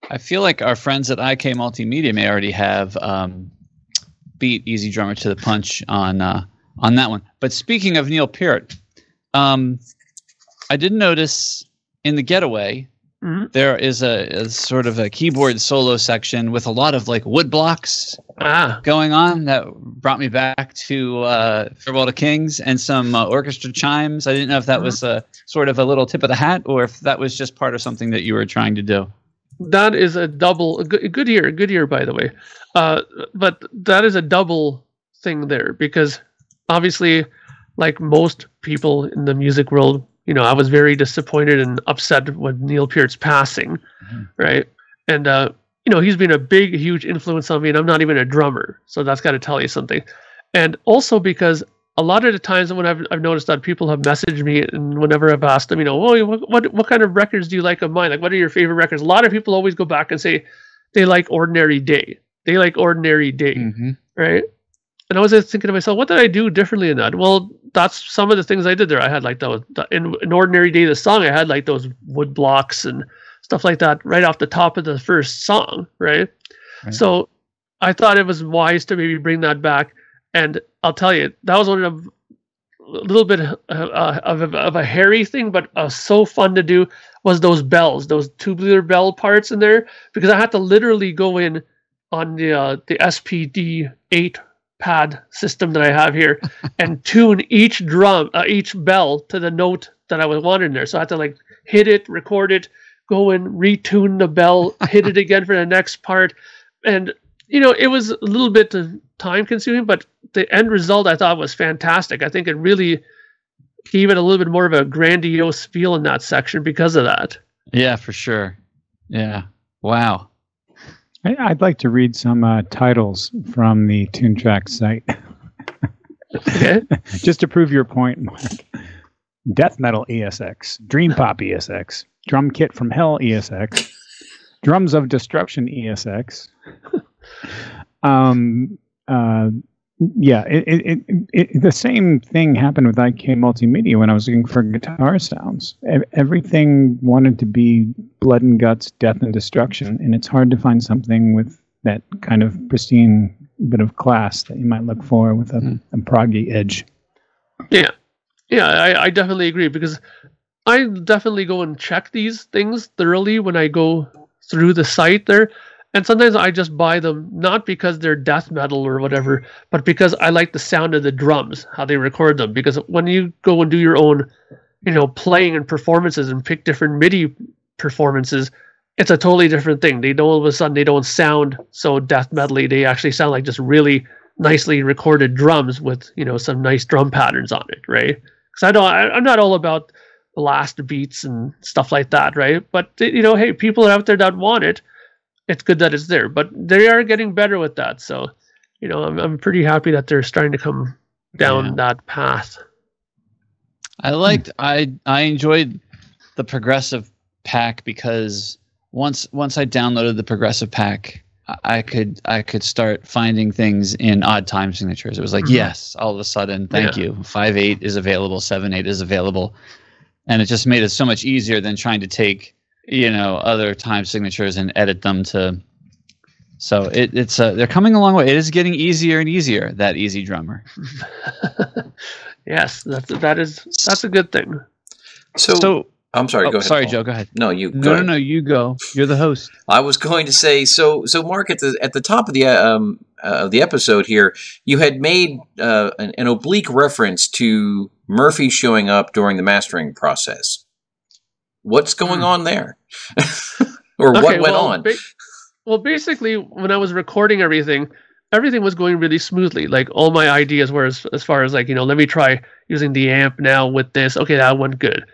I feel like our friends at IK Multimedia may already have um, beat EZdrummer to the punch on uh, on that one. But speaking of Neil Peart, um, I did notice in the Getaway Mhm. there is a, a sort of a keyboard solo section with a lot of like wood blocks Ah, going on that brought me back to uh, Farewell to Kings and some uh, orchestra chimes. I didn't know if that was a sort of a little tip of the hat or if that was just part of something that you were trying to do. that is a double. A good, good year, good year, by the way. Uh, but that is a double thing there because obviously, like most people in the music world, you know, I was very disappointed and upset with Neil Peart's passing, Mhm. right? And uh, you know, he's been a big, huge influence on me, and I'm not even a drummer, so that's got to tell you something. And also because a lot of the times when I've, I've noticed that people have messaged me, and whenever I've asked them, you know, oh, what, what what kind of records do you like of mine? Like, what are your favorite records? A lot of people always go back and say they like Ordinary Day. They like Ordinary Day Mm-hmm. right? And I was thinking to myself, what did I do differently in that? Well, that's some of the things I did there. I had like those in an ordinary day, the song. I had like those wood blocks and stuff like that right off the top of the first song, right? Right. So I thought it was wise to maybe bring that back. And I'll tell you, that was one of the a little bit uh, uh, of, a, of a hairy thing, but uh, so fun to do was those bells, those tubular bell parts in there, because I had to literally go in on the uh, the SPD eight pad system that I have here and tune each drum, uh, each bell to the note that I was wanting there. So I had to like hit it, record it, go and retune the bell, hit it again for the next part, and you know it was a little bit time consuming, but the end result I thought was fantastic. I think it really gave it a little bit more of a grandiose feel in that section because of that. Yeah, for sure. Yeah. Wow. I, would like to read some uh, titles from the Toontrack site. okay. Just to prove your point, Mark. Death Metal ESX, Dream Pop ESX, Drum Kit from Hell ESX, Drums of Destruction ESX. um, uh, yeah, it, it, it, it, the same thing happened with IK Multimedia when I was looking for guitar sounds. Everything wanted to be blood and guts, death and destruction, and it's hard to find something with that kind of pristine bit of class that you might look for with a, mm. a proggy edge. Yeah, yeah, I, I definitely agree because I definitely go and check these things thoroughly when I go through the site there and sometimes I just buy them not because they're death metal or whatever, but because I like the sound of the drums, how they record them. Because when you go and do your own, you know, playing and performances and pick different MIDI performances, it's a totally different thing. They don't all of a sudden they don't sound so death metally. They actually sound like just really nicely recorded drums with you know some nice drum patterns on it, right? Because I don't, I, I'm not all about blast beats and stuff like that, right? But you know, hey, people are out there that want it it's good that it's there. But they are getting better with that. So, you know, I'm I'm pretty happy that they're starting to come down yeah. that path. I liked I I enjoyed the progressive pack because once once I downloaded the progressive pack, I could I could start finding things in odd time signatures. It was like, mm-hmm. yes, all of a sudden, thank yeah. you. Five eight is available, seven eight is available. And it just made it so much easier than trying to take you know other time signatures and edit them to so it, it's uh, they're coming a long way it is getting easier and easier that EZdrummer yes that's that is that's a good thing so, so I'm sorry. Oh, go ahead. Sorry, Paul. Joe. Go ahead. No, you. no, no, no. You go. You're the host. I was going to say. So, so Mark, at the at the top of the um uh, the episode here, you had made uh, an, an oblique reference to Murphy showing up during the mastering process. What's going hmm. on there? or okay, what went well, on? Ba- well, basically, when I was recording everything, everything was going really smoothly. Like all my ideas were as, as far as like, you know, let me try using the amp now with this. Okay, that went good.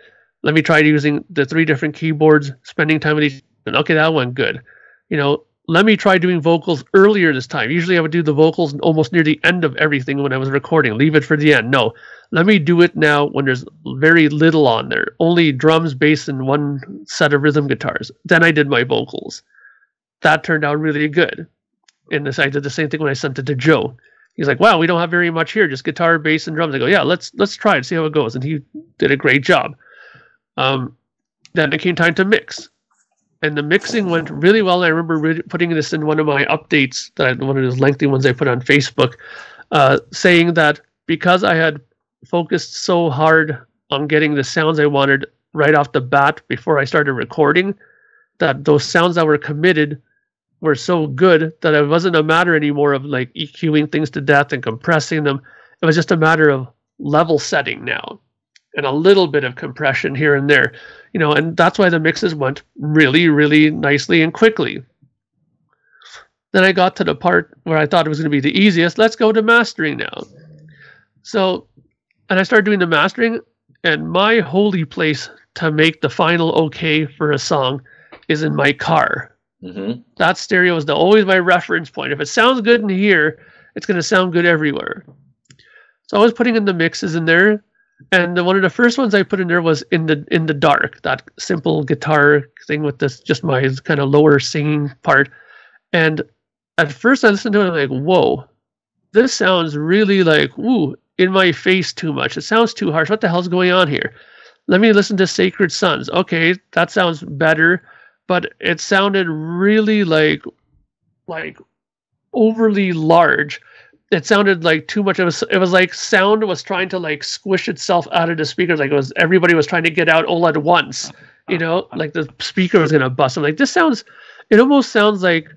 Let me try using the three different keyboards, spending time with each. Okay, that went good. You know, let me try doing vocals earlier this time. Usually I would do the vocals almost near the end of everything when I was recording. Leave it for the end. No, let me do it now when there's very little on there. Only drums, bass, and one set of rhythm guitars. Then I did my vocals. That turned out really good. And this, I did the same thing when I sent it to Joe. He's like, "Wow, we don't have very much here, just guitar, bass, and drums." I go, "Yeah, let's let's try it, see how it goes." And he did a great job. Um, then it came time to mix and the mixing went really well. I remember re- putting this in one of my updates that I, one of those lengthy ones I put on Facebook, uh, saying that because I had focused so hard on getting the sounds I wanted right off the bat before I started recording, that those sounds that were committed were so good that it wasn't a matter anymore of like EQing things to death and compressing them. It was just a matter of level setting now and a little bit of compression here and there you know, and that's why the mixes went really, really nicely and quickly. Then I got to the part where I thought it was going to be the easiest. Let's go to mastering now. So, and I started doing the mastering, and my holy place to make the final okay for a song is in my car. Mm-hmm. That stereo is the, always my reference point. If it sounds good in here, it's going to sound good everywhere. So I was putting in the mixes in there, and the, one of the first ones I put in there was in the in the dark, that simple guitar thing with this just my kind of lower singing part. And at first I listened to it, I'm like, whoa, this sounds really like ooh in my face too much. It sounds too harsh. What the hell's going on here? Let me listen to Sacred Sons. Okay, that sounds better, but it sounded really like like overly large it sounded like too much of a, it was like sound was trying to like squish itself out of the speakers like it was everybody was trying to get out all at once you know like the speaker was gonna bust i'm like this sounds it almost sounds like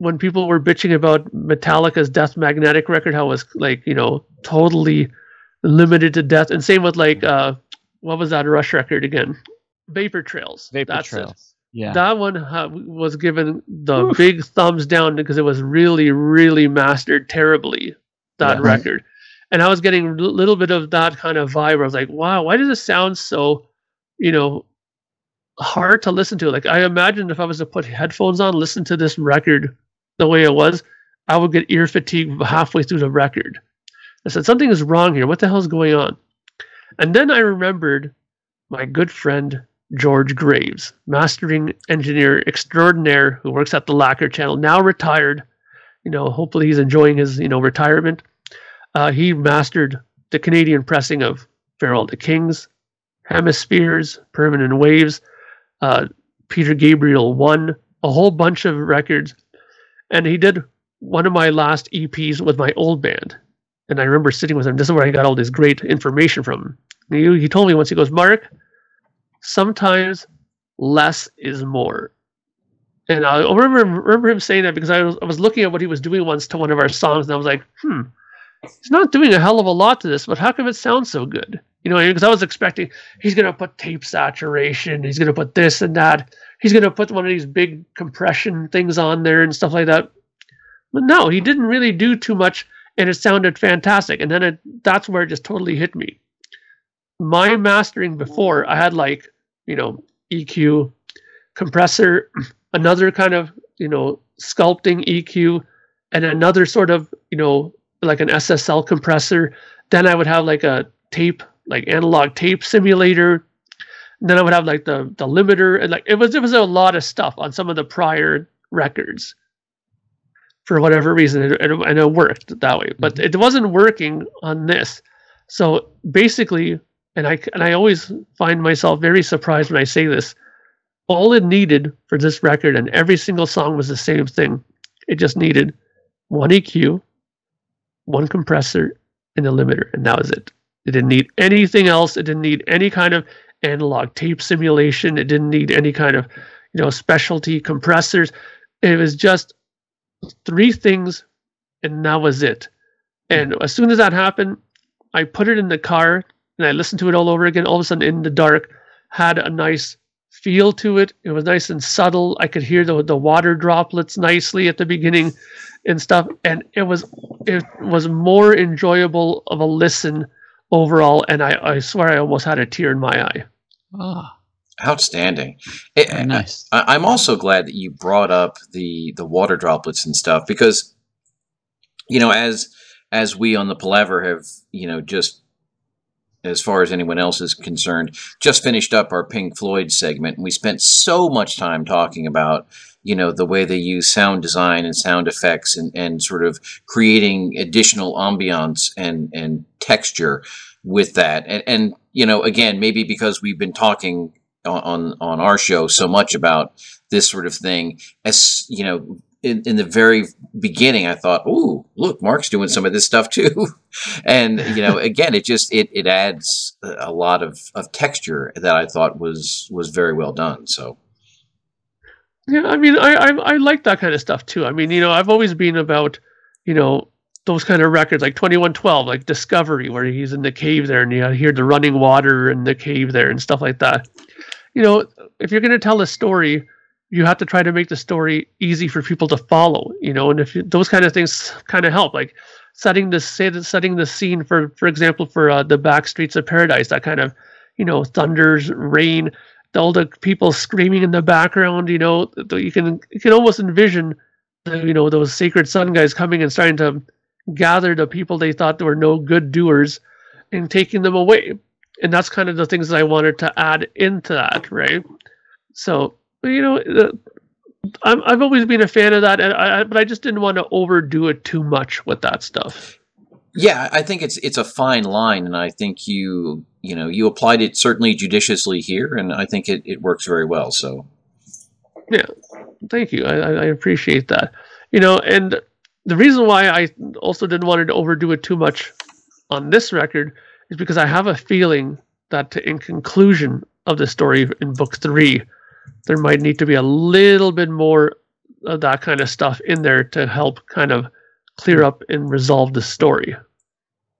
when people were bitching about metallica's death magnetic record how it was like you know totally limited to death and same with like uh what was that rush record again vapor trails vapor That's trails it. Yeah. that one ha- was given the big thumbs down because it was really, really mastered terribly. That Yeah. record, and I was getting a little bit of that kind of vibe. I was like, "Wow, why does it sound so, you know, hard to listen to?" Like I imagined if I was to put headphones on, listen to this record the way it was, I would get ear fatigue halfway through the record. I said, "Something is wrong here. What the hell's going on?" And then I remembered my good friend George Graves, mastering engineer extraordinaire who works at the Lacquer Channel, now retired. You know, hopefully he's enjoying his you know retirement. Uh, he mastered the Canadian pressing of Farewell to Kings, Hemispheres, Permanent Waves, uh, Peter Gabriel One, a whole bunch of records, and he did one of my last EPs with my old band. And I remember sitting with him. This is where I got all this great information from. He, he told me once. He goes, "Mark, sometimes less is more. And I remember remember him saying that because I was I was looking at what he was doing once to one of our songs, and I was like, hmm, he's not doing a hell of a lot to this, but how come it sounds so good? You know, because I was expecting he's gonna put tape saturation, he's gonna put this and that, he's gonna put one of these big compression things on there and stuff like that. But no, he didn't really do too much, and it sounded fantastic. And then it, that's where it just totally hit me my mastering before, I had like, you know, EQ, compressor, another kind of, you know, sculpting EQ, and another sort of, you know, like an SSL compressor. Then I would have like a tape, like analog tape simulator. Then I would have like the the limiter, and like it was it was a lot of stuff on some of the prior records. For whatever reason, and it, and it worked that way, but mm-hmm. it wasn't working on this. So basically, and I and I always find myself very surprised when I say this. All it needed for this record, and every single song was the same thing. It just needed one EQ, one compressor, and a limiter, and that was it. It didn't need anything else. It didn't need any kind of analog tape simulation. It didn't need any kind of, you know, specialty compressors. It was just three things, and that was it. And hmm. as soon as that happened, I put it in the car and I listened to it all over again. All of a sudden, in the dark, had a nice feel to it. It was nice and subtle. I could hear the the water droplets nicely at the beginning and stuff, and it was it was more enjoyable of a listen overall. And I, I swear I almost had a tear in my eye. Ah, Outstanding. It- very nice. I, I'm also glad that you brought up the the water droplets and stuff because, you know, as as we on the Palaver have, you know, just as far as anyone else is concerned, just finished up our Pink Floyd segment, and we spent so much time talking about, you know, the way they use sound design and sound effects and, and sort of creating additional ambiance and and texture with that. And, and you know, again, maybe because we've been talking on on our show so much about this sort of thing as you know in, in the very beginning i thought oh look mark's doing some of this stuff too and you know again it just it, it adds a lot of, of texture that i thought was was very well done so Yeah, I mean, I, I I like that kind of stuff too. I mean, you know, I've always been about, you know, those kind of records like Twenty One Twelve, like Discovery, where he's in the cave there and you hear the running water in the cave there and stuff like that. You know, if you're going to tell a story, you have to try to make the story easy for people to follow. You know, and if you, those kind of things kind of help, like setting the say setting the scene for, for example, for uh, the back streets of paradise, that kind of, you know, thunders, rain, all the people screaming in the background. You know, you can you can almost envision, the, you know, those sacred sun guys coming and starting to gather the people they thought were no good doers and taking them away. And that's kind of the things that I wanted to add into that, right? So you know, uh, I'm, I've always been a fan of that, and I- but I just didn't want to overdo it too much with that stuff. Yeah i think it's it's a fine line and i think you you know you applied it certainly judiciously here and i think it, it works very well so yeah, Thank you. I, I appreciate that. You know, and the reason why I also didn't want to overdo it too much on this record is because I have a feeling that in conclusion of the story in book three, there might need to be a little bit more of that kind of stuff in there to help kind of clear up and resolve the story.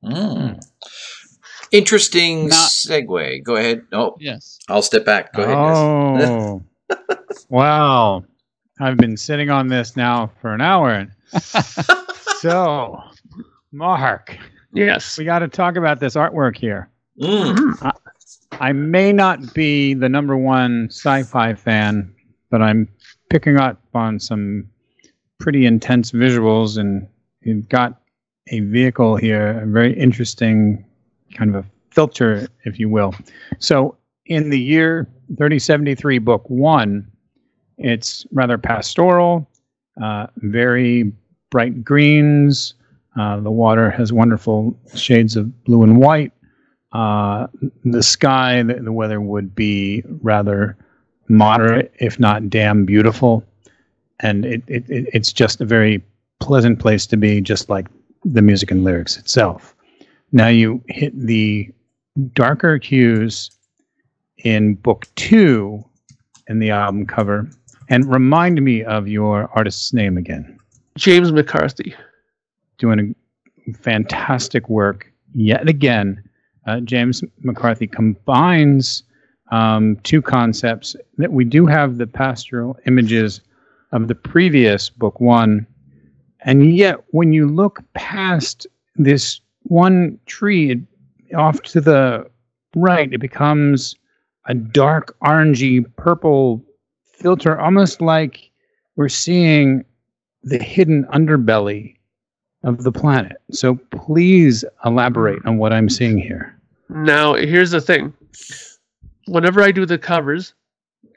Mm. interesting Now- segue go ahead oh Yes. i'll step back go ahead. Oh, Wow. I've been sitting on this now for an hour. so, Mark, Yes. we got to talk about this artwork here. Mm. Mhm. I may not be the number one sci fi fan, but I'm picking up on some pretty intense visuals, and you've got a vehicle here, a very interesting kind of a filter, if you will. So, in the year 3073, book one, it's rather pastoral, uh, very bright greens. Uh, the water has wonderful shades of blue and white. Uh, the sky, the, the weather would be rather moderate, if not damn beautiful. And it, it, it, it's just a very pleasant place to be, just like the music and lyrics itself. Now you hit the darker hues in book two in the album cover. And remind me of your artist's name again. James McCarthy. Doing a fantastic work yet again. Uh, James McCarthy combines um, two concepts that we do have the pastoral images of the previous book one, and yet when you look past this one tree off to the right, it becomes a dark orangey purple filter, almost like we're seeing the hidden underbelly of the planet. So please elaborate on what I'm seeing here. Now, here's the thing. Whenever I do the covers,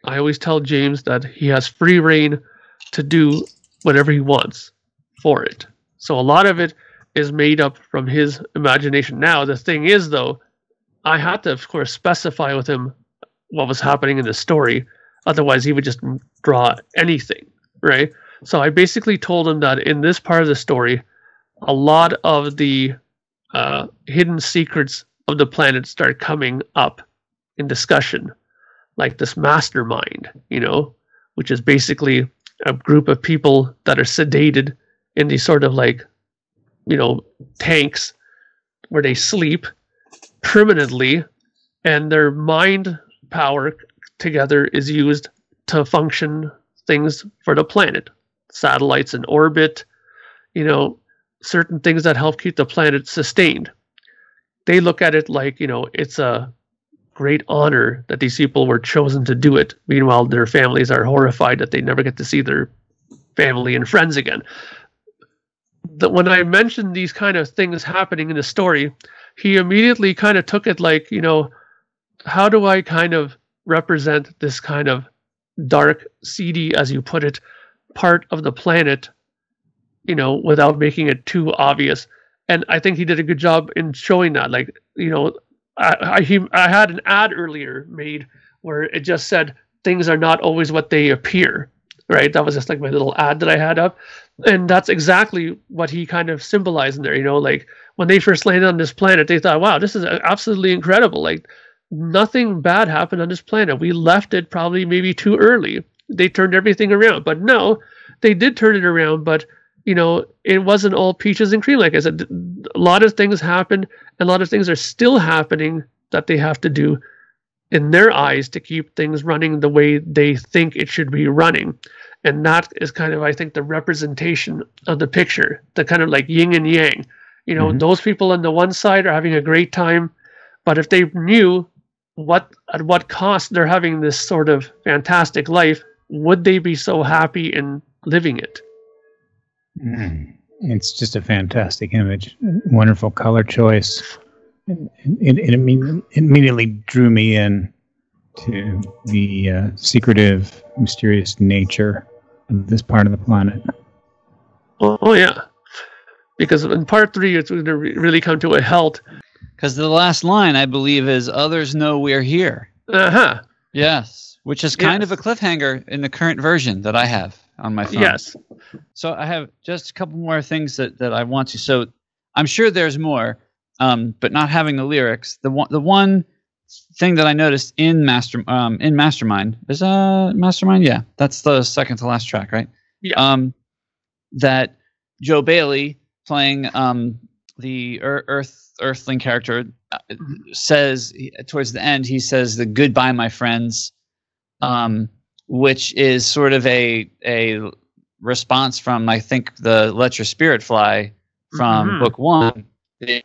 I always tell James that he has free rein to do whatever he wants for it. So a lot of it is made up from his imagination. Now, the thing is, though, I had to, of course, specify with him what was happening in the story. Otherwise, he would just draw anything, right? So I basically told him that in this part of the story, a lot of the uh, hidden secrets of the planet start coming up in discussion, like this mastermind, you know, which is basically a group of people that are sedated in these sort of like, you know, tanks where they sleep permanently and their mind power together is used to function things for the planet. Satellites in orbit you know certain things that help keep the planet sustained. They look at it like you know it's a great honor that these people were chosen to do it. Meanwhile their families are horrified that they never get to see their family and friends again that when i mentioned these kind of things happening in the story he immediately kind of took it like you know how do i kind of represent this kind of dark seedy as you put it part of the planet you know without making it too obvious? And i think he did a good job in showing that like you know i i, he, I had an ad earlier made where it just said things are not always what they appear right? That was just like my little ad that i had up. And that's exactly what he kind of symbolized in there you know? Like when they first landed on this planet they thought wow this is uh, absolutely incredible. Like nothing bad happened on this planet. We left it probably maybe too early. They turned everything around. But no they did turn it around but you know it wasn't all peaches and cream. Like i said a lot of things happened and a lot of things are still happening that they have to do in their eyes to keep things running the way they think it should be running and that is kind of i think the representation of the picture the kind of like yin and yang you know Mhm. those people on the one side are having a great time but if they knew what at what cost they're having this sort of fantastic life would they be so happy in living it Mm. It's just a fantastic image. Wonderful color choice. It, it, it, immediately drew me in to the uh, secretive, mysterious nature of this part of the planet. oh, oh yeah because in part three it's going to re- really come to a halt Because the last line, I believe, is "Others know we're here." uh-huh Yes, which is kind of a cliffhanger in the current version that I have on my phone. yes So I have just a couple more things that, that I want to. So I'm sure there's more, um, but not having the lyrics. The one the one thing that I noticed in Master um, in Mastermind is uh Mastermind. Yeah, that's the second to last track, right? Yeah. Um, that Joe Bailey playing um the Earth Earthling character uh, says towards the end he says the goodbye my friends um which is sort of a a response from I think the Let Your Spirit Fly from Mhm. book one.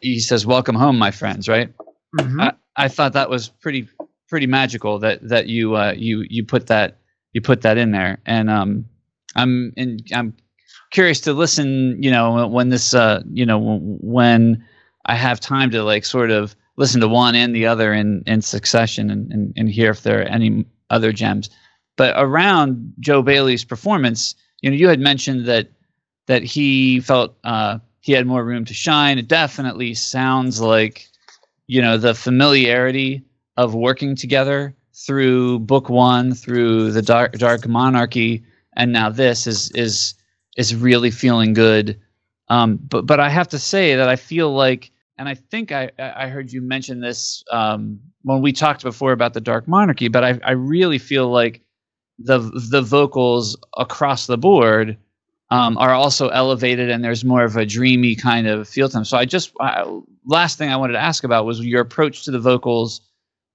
He says, "Welcome home, my friends." Right. Mhm. I, I thought that was pretty pretty magical that that you uh, you you put that you put that in there, and um, I'm in, I'm curious to listen. You know, when this uh, you know when I have time to like sort of listen to one and the other in in succession and and, and hear if there are any other gems. But around Joe Bailey's performance, you know, you had mentioned that that he felt uh, he had more room to shine. It definitely sounds like you know the familiarity of working together through book one through the dark dark monarchy and now this is is is really feeling good um but but i have to say that i feel like and i think i i heard you mention this um when we talked before about the dark monarchy but i i really feel like the the vocals across the board um, are also elevated and there's more of a dreamy kind of feel to them. So I just I, last thing I wanted to ask about was your approach to the vocals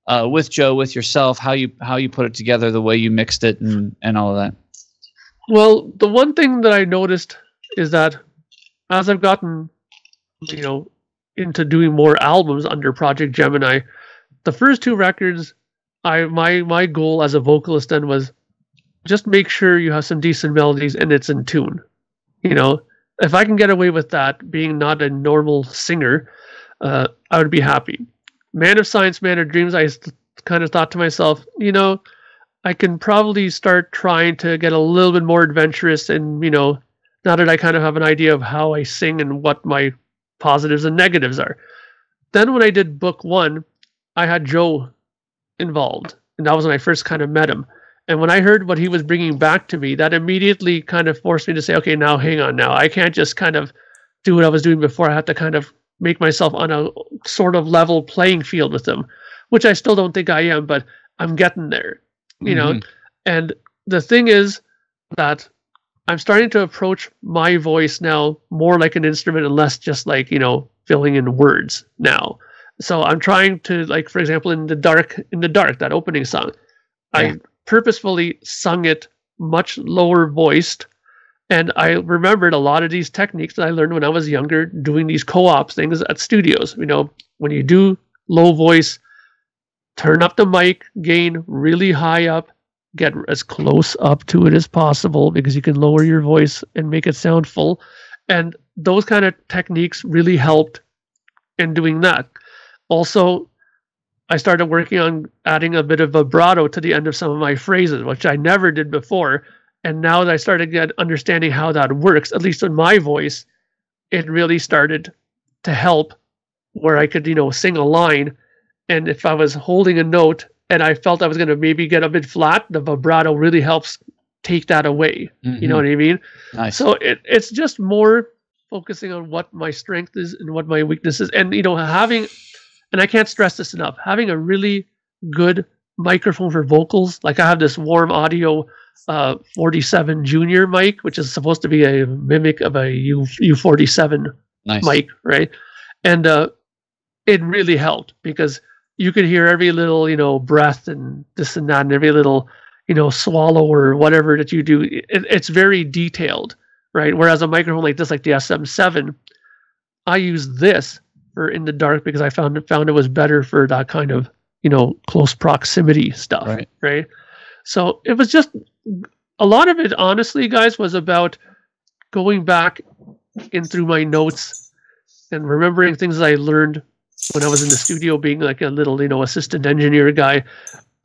uh, with Joe, with yourself, how you how you put it together, the way you mixed it, and and all of that. Well, the one thing that I noticed is that as I've gotten, you know, into doing more albums under Project Gemini, the first two records, I my my goal as a vocalist then was just make sure you have some decent melodies and it's in tune. You know, if I can get away with that, being not a normal singer, uh, I would be happy. Man of Science, Man of Dreams, I kind of thought to myself, you know, I can probably start trying to get a little bit more adventurous and, you know, now that I kind of have an idea of how I sing and what my positives and negatives are. Then when I did book one, I had Joe involved, and that was when I first kind of met him. And when I heard what he was bringing back to me, that immediately kind of forced me to say, okay, now hang on now. I can't just kind of do what I was doing before. I have to kind of make myself on a sort of level playing field with him, which I still don't think I am, but I'm getting there, you know. Mhm. And the thing is that I'm starting to approach my voice now more like an instrument and less just like, you know, filling in words now. So I'm trying to like for example in the dark in the dark that opening song Yeah. I purposefully sung it much lower voiced and I remembered a lot of these techniques that I learned when I was younger doing these co-op things at studios. You know, when you do low voice, turn up the mic gain really high up, get as close up to it as possible because you can lower your voice and make it sound full. And those kind of techniques really helped in doing that. Also, I started working on adding a bit of vibrato to the end of some of my phrases, which I never did before. And now that I started get understanding how that works, at least in my voice, it really started to help where I could, you know, sing a line. And if I was holding a note and I felt I was going to maybe get a bit flat, the vibrato really helps take that away. You know Mhm. what I mean? nice. So it, it's just more focusing on what my strength is and what my weakness is. And, you know, having, and I can't stress this enough, having a really good microphone for vocals. Like I have this warm audio uh, 47 junior mic, which is supposed to be a mimic of a U, U47 nice. mic, right? And uh, it really helped because you could hear every little, you know, breath and this and that, and every little, you know, swallow or whatever that you do. It, it's very detailed, right? Whereas a microphone like this, like the SM7, I use this for in the dark because I found it found it was better for that kind of, you know, close proximity stuff, Right. right? So it was just a lot of it, honestly, guys, was about going back in through my notes and remembering things I learned when I was in the studio, being like a little, you know, assistant engineer guy,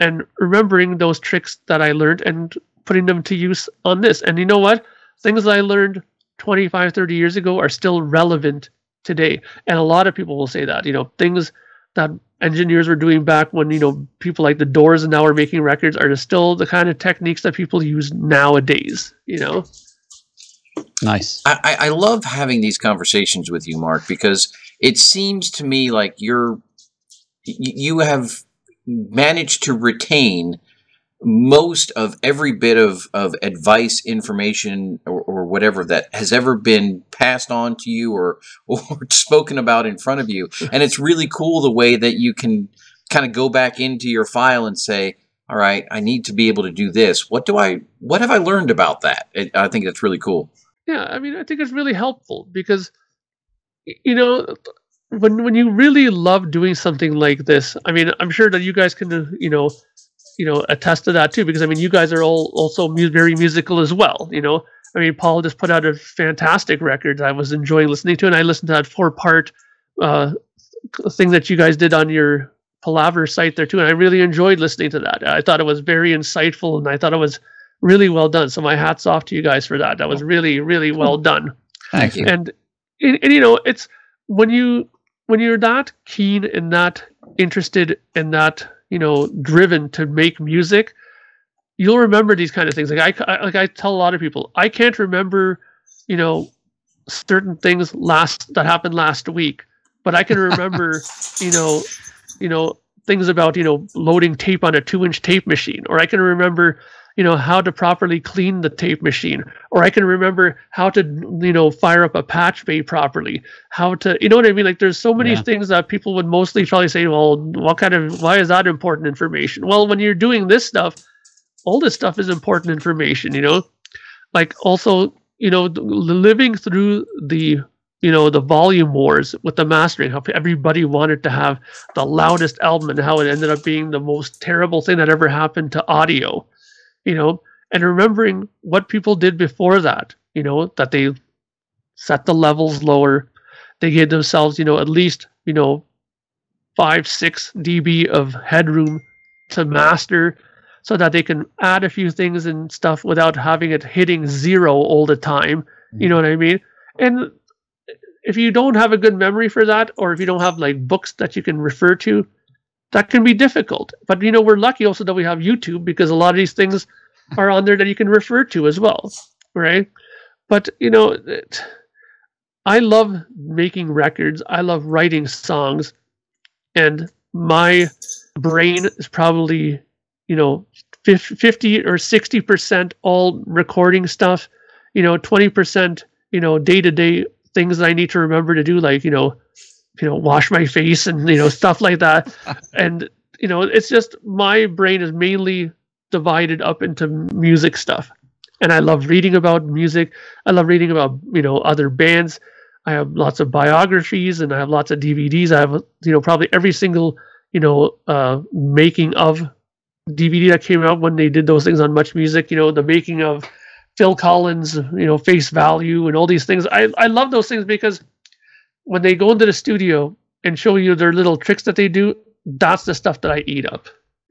and remembering those tricks that I learned and putting them to use on this. And you know what? Things I learned 25, 30 years ago are still relevant today. And a lot of people will say that, you know, things that engineers were doing back when, you know, people like the Doors and now are making records are still the kind of techniques that people use nowadays, you know? Nice. I, I I love having these conversations with you, Mark, because it seems to me like you're you have managed to retain most of every bit of, of advice, information, or, or whatever that has ever been passed on to you or or spoken about in front of you. And it's really cool the way that you can kind of go back into your file and say, all right, I need to be able to do this. What do I, what have I learned about that? It, I think that's really cool. Yeah, I mean, I think it's really helpful because, you know, when when you really love doing something like this, I mean, I'm sure that you guys can, uh, you know, you know, attest to that too. Because I mean, you guys are all also mu- very musical as well. You know, I mean, Paul just put out a fantastic record. I was enjoying listening to, and I listened to that four part uh, thing that you guys did on your Palaver site there too, and I really enjoyed listening to that. I thought it was very insightful, and I thought it was really well done. So my hats off to you guys for that. That was really, really well done. Thank you. And, and and you know, it's when you when you're not keen and not interested and not you know driven to make music, you'll remember these kind of things. Like I, I like I tell a lot of people, I can't remember, you know, certain things last that happened last week, but I can remember, you know, you know things about you know loading tape on a two inch tape machine, or I can remember you know how to properly clean the tape machine. Or i can remember how to you know fire up a patch bay properly. How to you know what i mean? Like there's so many Yeah. things that people would mostly probably say well what kind of why is that important information? Well when you're doing this stuff all this stuff is important information you know? Like also you know living through the you know the volume wars with the mastering how everybody wanted to have the loudest album and how it ended up being the most terrible thing that ever happened to audio you know, and remembering what people did before that, you know, that they set the levels lower, they gave themselves, you know, at least, you know, five, six dB of headroom to master so that they can add a few things and stuff without having it hitting zero all the time. You mm-hmm. know what I mean? And if you don't have a good memory for that, or if you don't have like books that you can refer to, that can be difficult. But you know, we're lucky also that we have YouTube because a lot of these things are on there that you can refer to as well, right? But you know, it, I love making records. I love writing songs, and my brain is probably, you know, fifty or sixty percent all recording stuff. You know, twenty percent, you know, day to day things that I need to remember to do, like you know, you know, wash my face and you know stuff like that. and you know, it's just my brain is mainly divided up into music stuff. And I love reading about music. I love reading about, you know, other bands. I have lots of biographies and I have lots of DVDs. I have, you know, probably every single, you know, uh, making of DVD that came out when they did those things on Much Music, you know, the making of Phil Collins, you know, Face Value and all these things. I, I love those things because when they go into the studio and show you their little tricks that they do, that's the stuff that I eat up.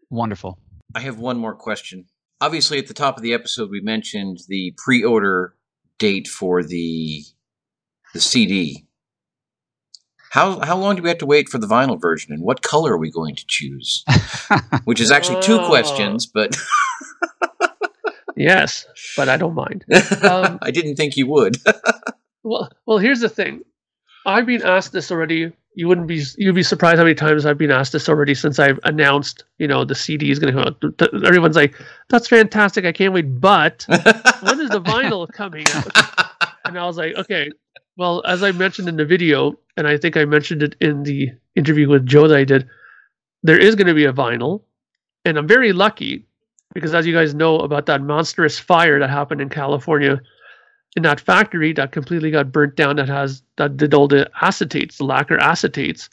Wonderful. I have one more question. Obviously, at the top of the episode, we mentioned the pre-order date for the the CD. How how long do we have to wait for the vinyl version, and what color are we going to choose? Which is actually two questions, but Yes, but I don't mind. Um, I didn't think you would. Well, well, here's the thing. I've been asked this already. You wouldn't be you'd be surprised how many times I've been asked this already since I've announced, you know, the CD is going to come out. Everyone's like, "That's fantastic! I can't wait." But when is the vinyl coming out? And I was like, okay. Well, as I mentioned in the video, and I think I mentioned it in the interview with Joe that I did, there is going to be a vinyl, and I'm very lucky because, as you guys know about that monstrous fire that happened in California, in that factory that completely got burnt down, that has that did all the acetates, the lacquer acetates.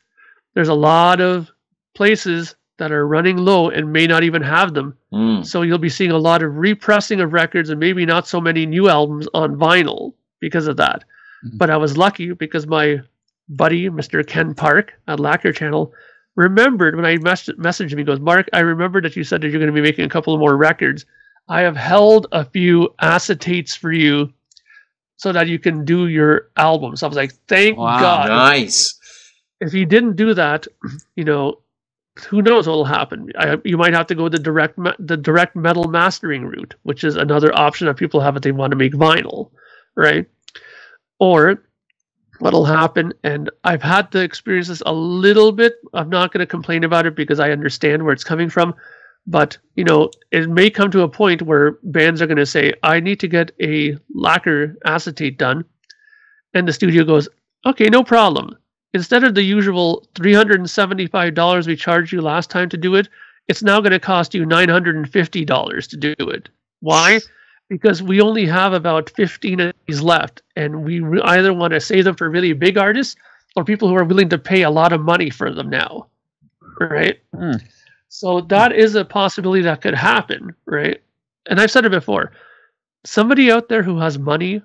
There's a lot of places that are running low and may not even have them. Mm. So you'll be seeing a lot of repressing of records and maybe not so many new albums on vinyl because of that. Mhm. But I was lucky because my buddy, Mr. Ken Park at Lacquer Channel, remembered when I mes- messaged him. He goes, Mark, I remember that you said that you're going to be making a couple of more records. I have held a few acetates for you so that you can do your albums. I was like, thank Wow. God Nice. if you didn't do that, you know, who knows what will happen? I, you might have to go the direct the direct metal mastering route, which is another option that people have if they want to make vinyl, right? Or what'll happen, and I've had to experience this a little bit. I'm not going to complain about it because I understand where it's coming from, but you know, it may come to a point where bands are going to say, "I need to get a lacquer acetate done," and the studio goes, "Okay, no problem." instead of the usual $375 we charged you last time to do it, it's now going to cost you $950 to do it. Why? Because we only have about 15 of these left, and we re- either want to save them for really big artists or people who are willing to pay a lot of money for them now. Right? Hmm. So that is a possibility that could happen, right? And I've said it before. Somebody out there who has money,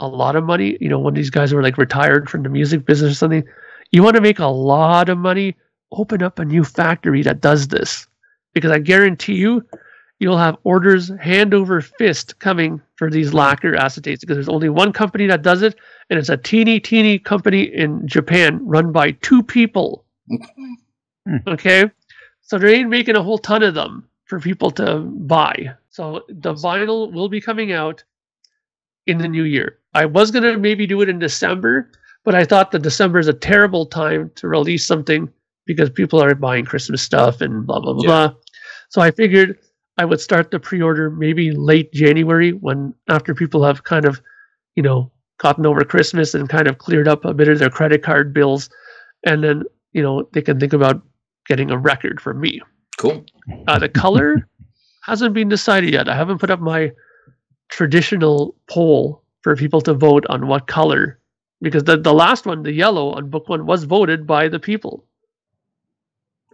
a lot of money, you know, one of these guys who are like retired from the music business or something, you want to make a lot of money, open up a new factory that does this. Because I guarantee you, you'll have orders hand over fist coming for these lacquer acetates because there's only one company that does it, and it's a teeny, teeny company in Japan run by two people. Hmm. okay? So they ain't making a whole ton of them for people to buy. So the vinyl will be coming out in the new year. I was going to maybe do it in December, but I thought that December is a terrible time to release something because people are buying Christmas stuff and blah, blah, blah, Yeah. blah. So I figured I would start the pre order maybe late January when after people have kind of, you know, gotten over Christmas and kind of cleared up a bit of their credit card bills. And then, you know, they can think about getting a record from me. Cool. Uh, the color hasn't been decided yet. I haven't put up my traditional poll for people to vote on what color, because the, the last one, the yellow on book one, was voted by the people.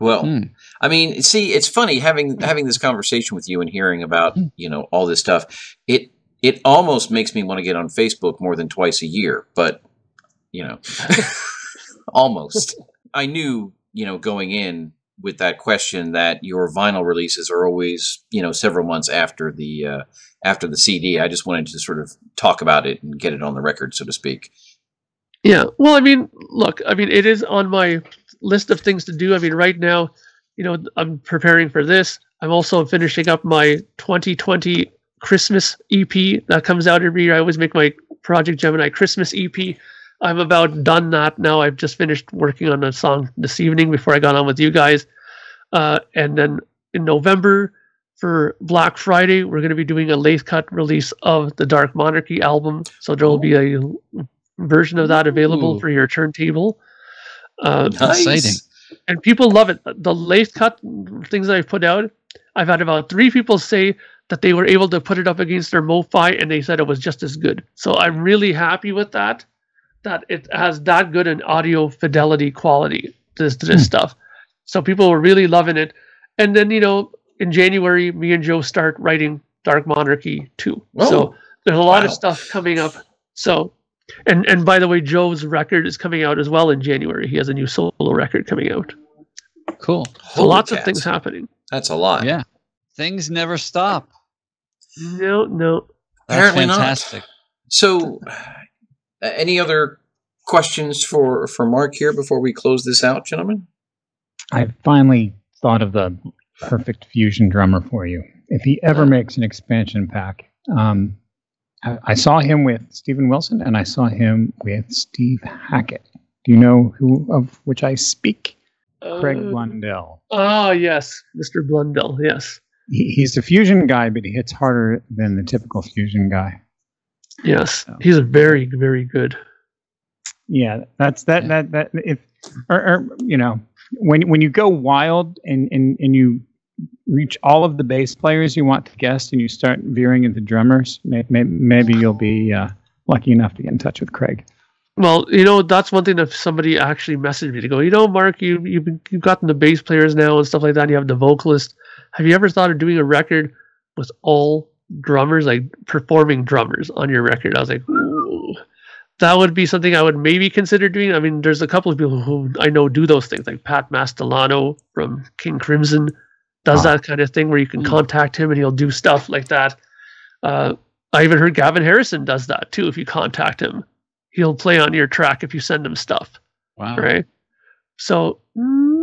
Well, Hmm. I mean, see, it's funny having having this conversation with you and hearing about you know all this stuff. It it almost makes me want to get on Facebook more than twice a year, but you know, almost. I knew you know going in with that question that your vinyl releases are always you know several months after the uh, after the CD. I just wanted to sort of talk about it and get it on the record, so to speak. Yeah. Well, I mean, look, I mean, it is on my list of things to do. I mean, right now, you know, I'm preparing for this. I'm also finishing up my 2020 Christmas EP that comes out every year. I always make my Project Gemini Christmas EP. I'm about done that now. I've just finished working on a song this evening before I got on with you guys. Uh, and then in November for Black Friday, we're going to be doing a lathe cut release of the Dark Monarchy album. So there will be a version of that available Ooh. for your turntable. Uh, Exciting. and people love it. The lathe cut things that I've put out, I've had about three people say that they were able to put it up against their MoFi and they said it was just as good. So I'm really happy with that. That it has that good an audio fidelity quality to this, to this hmm. stuff. So people were really loving it. And then you know, in January, me and Joe start writing Dark Monarchy too. Oh, so there's a lot of stuff coming up. So, and and by the way, Joe's record is coming out as well in January. He has a new solo record coming out. Cool. So Holy lots of things happening. That's a lot. Yeah. Things never stop. No, no. That's Apparently not. fantastic. So, uh, any other questions for for Mark here before we close this out, gentlemen? I finally thought of the perfect fusion drummer for you. If he ever makes an expansion pack, um, I, I saw him with Steven Wilson and I saw him with Steve Hackett. Do you know who of which I speak? Craig Uh, Blundell. Oh yes, Mr. Blundell. Yes, He, he's a fusion guy, but he hits harder than the typical fusion guy. Yes. Oh. He's very, very good. Yeah, that's that Yeah. that that if or, or you know when when you go wild and and and you reach all of the bass players you want to guest and you start veering into drummers, may, may, maybe you'll be uh, lucky enough to get in touch with Craig. Well, you know that's one thing that somebody actually messaged me to go. You know, Mark, you you've you've gotten the bass players now and stuff like that. You have the vocalist. Have you ever thought of doing a record with all drummers, like performing drummers on your record? I was like, Ooh. that would be something I would maybe consider doing. I mean, there's a couple of people who I know do those things, like Pat Mastelotto from King Crimson does Ah. that kind of thing where you can Mm. contact him and he'll do stuff like that. Uh, I even heard Gavin Harrison does that too. If you contact him, he'll play on your track if you send him stuff, Wow. right? So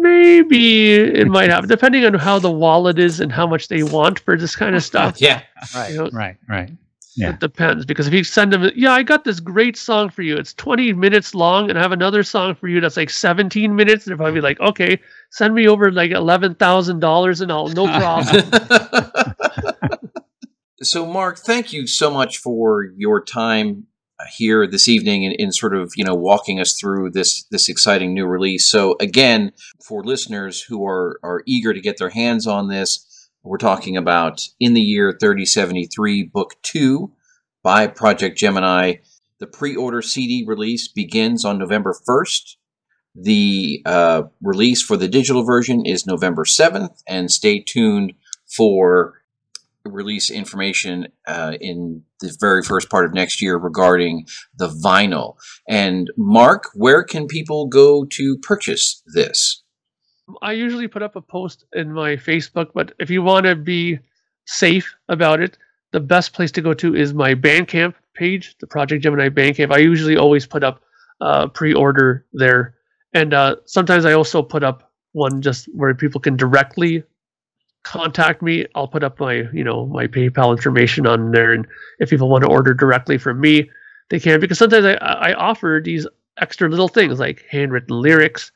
maybe it might happen, depending on how the wallet is and how much they want for this kind of stuff. Yeah. Right, You know, right, right. Yeah. It depends because if you send them, yeah, I got this great song for you. It's 20 minutes long, and I have another song for you that's like 17 minutes. And they're probably like, okay, send me over like eleven thousand dollars, and I'll no problem. so, Mark, thank you so much for your time. Here this evening in, in sort of you know walking us through this this exciting new release. So again, for listeners who are are eager to get their hands on this, we're talking about in the year 3073, book two by Project Gemini. The pre-order CD release begins on November 1st. The uh, release for the digital version is November 7th, and stay tuned for release information uh, in the very first part of next year regarding the vinyl. And Mark, where can people go to purchase this? I usually put up a post in my Facebook, but if you want to be safe about it, the best place to go to is my Bandcamp page, the Project Gemini Bandcamp. I usually always put up uh, pre-order there, and uh, sometimes I also put up one just where people can directly contact me. I'll put up my, you know, my PayPal information on there, and if people want to order directly from me, they can. Because sometimes I, I offer these extra little things like handwritten lyrics.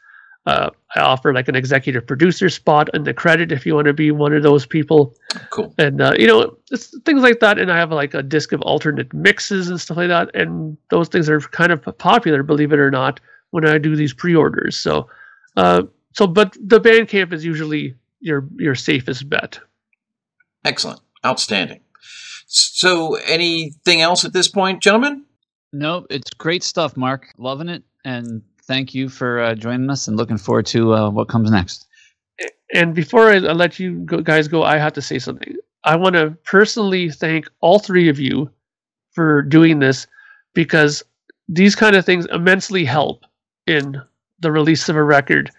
Uh, I offer like an executive producer spot in the credit if you want to be one of those people. Cool. And uh, you know, it's things like that. And I have like a disc of alternate mixes and stuff like that. And those things are kind of popular, believe it or not, when I do these pre-orders. So, uh, so but the Bandcamp is usually your your safest bet. Excellent. Outstanding. So, anything else at this point, gentlemen? No, it's great stuff, Mark. Loving it, and thank you for uh, joining us, and looking forward to uh, what comes next. And before I let you go, guys go, I have to say something. I want to personally thank all three of you for doing this because these kind of things immensely help in the release of a record.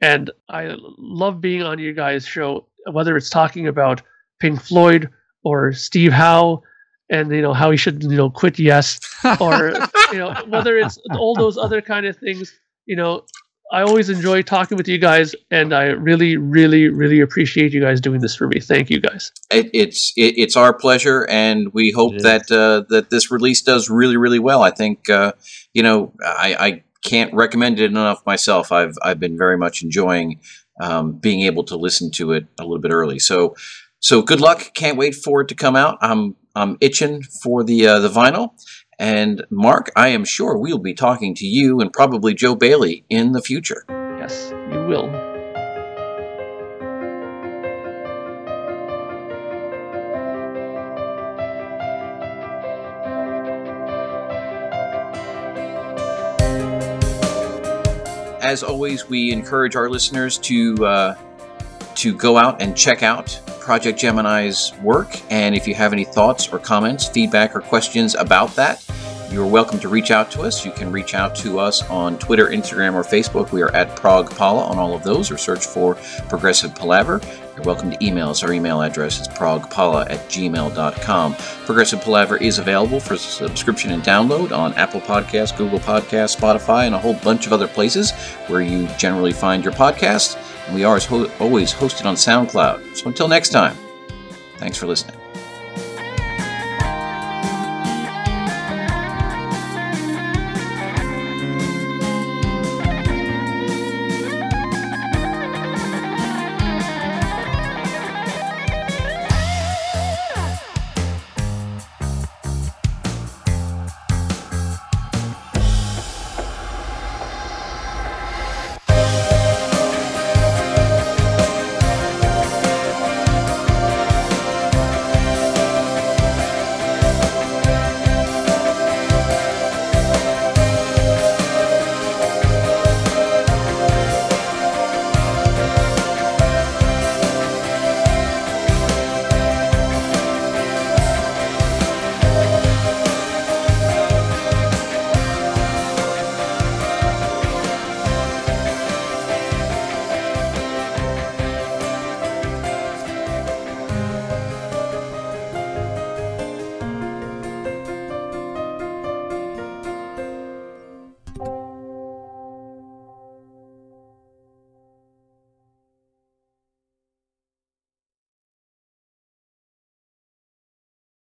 And I love being on you guys' show, whether it's talking about Pink Floyd or Steve Howe and you know how he should you know quit yes or you know whether it's all those other kind of things you know i always enjoy talking with you guys and i really really really appreciate you guys doing this for me thank you guys It, it's it, it's our pleasure, and we hope It is. that uh, that this release does really really well. I think uh, you know I, I can't recommend it enough myself. I've I've been very much enjoying um, being able to listen to it a little bit early. So so good luck. Can't wait for it to come out. I'm I'm itching for the uh, the vinyl. And Mark, I am sure we'll be talking to you and probably Joe Bailey in the future. yes you will as always, we encourage our listeners to uh, to go out and check out Project Gemini's work. And if you have any thoughts or comments, feedback, or questions about that, you're welcome to reach out to us. You can reach out to us on Twitter, Instagram, or Facebook. We are at Prog Pala on all of those, or search for Progressive Palaver. You're welcome to email us. Our email address is progpala at gmail.com. Progressive Palaver is available for subscription and download on Apple Podcasts, Google Podcasts, Spotify, and a whole bunch of other places where you generally find your podcasts. And we are as ho- always hosted on SoundCloud. So until next time, thanks for listening.